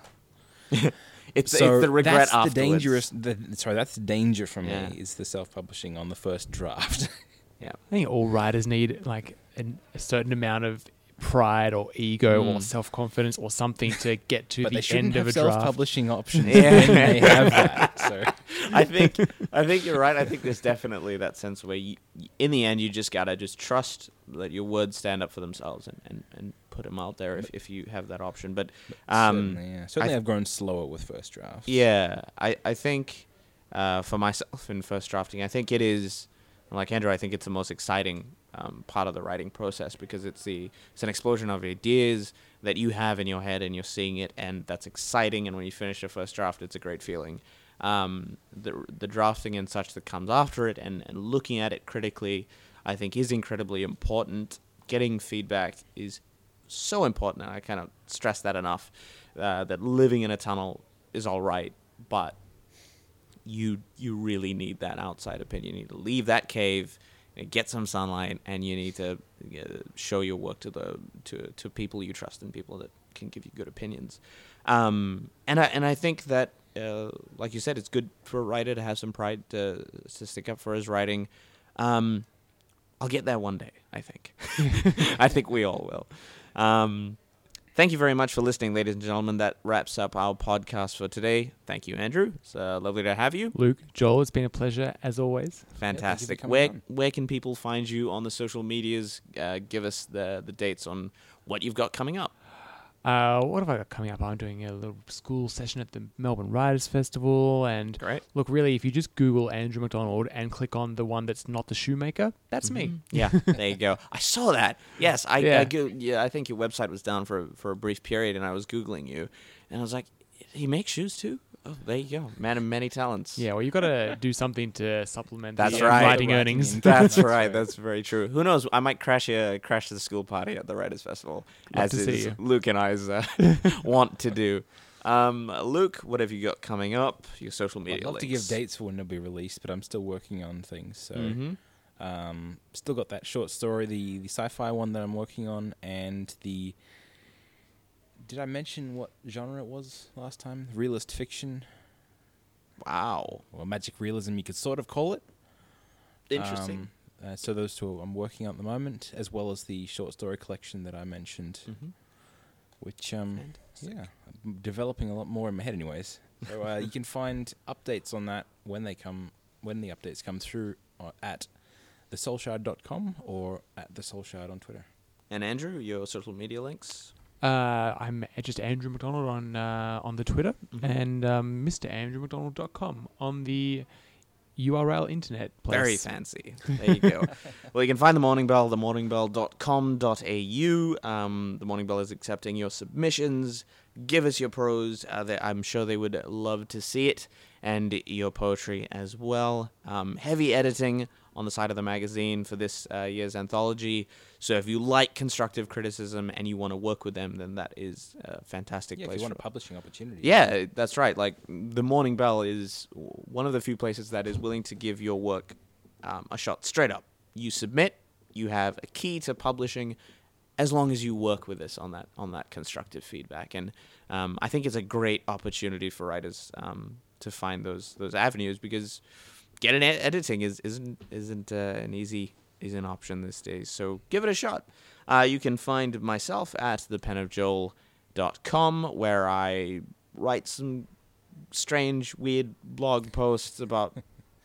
S2: think, ah. [LAUGHS]
S1: It's,
S2: so
S1: it's the regret
S2: that's
S1: afterwards.
S2: the dangerous. The, sorry, that's the danger for me is the self-publishing on the first draft. [LAUGHS]
S1: Yeah.
S3: I think all writers need like an, a certain amount of pride or ego or
S1: Mm.
S3: self confidence or something to get to
S2: but
S3: the
S2: they shouldn't
S3: end of a draft.
S2: self-publishing [LAUGHS] options.
S1: Yeah.
S2: when they have that. So [LAUGHS]
S1: I think I think you're right. I think there's definitely that sense where you, in the end you just gotta just trust that your words stand up for themselves and, and, and put them out there if, if you have that option. But um,
S2: certainly, yeah. certainly
S1: I-
S2: I've grown slower with first drafts.
S1: yeah, I I think uh, for myself in first drafting, I think it is like Andrew. I think it's the most exciting um, part of the writing process because it's the it's an explosion of ideas that you have in your head and you're seeing it, and that's exciting. And when you finish your first draft, it's a great feeling. Um, the the drafting and such that comes after it, and, and looking at it critically, I think is incredibly important. Getting feedback is so important, and I kind of stress that enough. Uh, that living in a tunnel is all right, but you you really need that outside opinion. You need to leave that cave, get some sunlight, and you need to uh, show your work to the to to people you trust and people that can give you good opinions. Um, and I and I think that, uh, like you said, it's good for a writer to have some pride to to stick up for his writing. Um, I'll get there one day. I think. [LAUGHS] [LAUGHS] I think we all will. Um, Thank you very much for listening, ladies and gentlemen. That wraps up our podcast for today. Thank you, Andrew. It's uh, lovely to have you.
S3: Luke, Joel, it's been a pleasure as always.
S1: Fantastic.
S2: coming
S1: where
S2: on.
S1: where can people find you on the social medias? Uh, give us the the dates on what you've got coming up.
S3: Uh, what have I got coming up? I'm doing a little school session at the Melbourne Writers Festival. And
S1: Great.
S3: look, really, if you just Google Andrew McDonald and click on the one that's not the shoemaker, that's me.
S1: Yeah, [LAUGHS] there you go. I saw that. Yes, I,
S3: Yeah.
S1: I go, yeah. I think your website was down for for a brief period, and I was googling you, and I was like, he makes shoes too. Oh, there you go. Man of many talents.
S3: Yeah, well, you've got to do something to supplement
S1: That's
S3: the
S1: right.
S3: writing
S2: Writing
S3: earnings.
S1: That's, [LAUGHS]
S2: That's
S1: right.
S2: right.
S1: That's very true. Who knows? I might crash a crash the school party at the Writers Festival,
S3: Love
S1: as
S3: to see
S1: is
S3: you.
S1: Luke and I's uh, [LAUGHS] want to do. Um, Luke, what have you got coming up? Your social media.
S2: I'd love to give dates for when they'll be released, but I'm still working on things. So
S1: Mhm.
S2: um, still got that short story, the the sci-fi one that I'm working on, and the did I mention what genre it was last time? Realist fiction
S1: Wow.
S2: or magic realism, you could sort of call it.
S1: Interesting.
S2: Um, uh, so those two I'm working on at the moment, as well as the short story collection that I mentioned,
S1: mm-hmm.
S2: which um, yeah, I'm developing a lot more in my head, anyways. So uh, you can find updates on that when they come, when the updates come through uh, at thesoulshard.com or at the Soulshard on Twitter.
S1: And Andrew, your social media links.
S3: Uh, I'm just Andrew McDonald on uh, on the Twitter
S1: Mhm.
S3: and um, MrAndrewMcDonald.com on the URL internet place.
S1: Very fancy. There you go. [LAUGHS] well, you can find the Morning Bell, themorningbell.com.au. Um, the Morning Bell is accepting your submissions. Give us your prose. Uh, they, I'm sure they would love to see it, and your poetry as well. Um, heavy editing on the side of the magazine for this uh, year's anthology. So if you like constructive criticism and you want to work with them, then that is a fantastic
S2: Yeah, if
S1: place.
S2: you want a publishing opportunity.
S1: yeah, that's right. Like the Morning Bell is one of the few places that is willing to give your work um, a shot straight up. You submit, you have a key to publishing, as long as you work with us on that on that constructive feedback. And um, I think it's a great opportunity for writers um, to find those those avenues because getting ed- editing is isn't isn't uh, an easy is an option these days. So give it a shot. Uh, you can find myself at thepenofjoel.com where I write some strange, weird blog posts about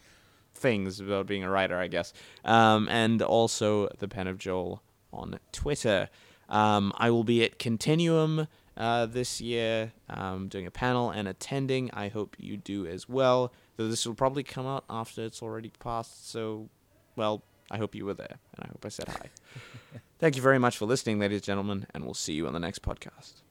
S1: [LAUGHS] things about being a writer, I guess. Um, and also the Pen of Joel on Twitter. Um, I will be at Continuum uh, this year, um, doing a panel and attending. I hope you do as well. Though this will probably come out after it's already passed. So, well, I hope you were there, and I hope I said hi. [LAUGHS] Thank you very much for listening, ladies and gentlemen, and we'll see you on the next podcast.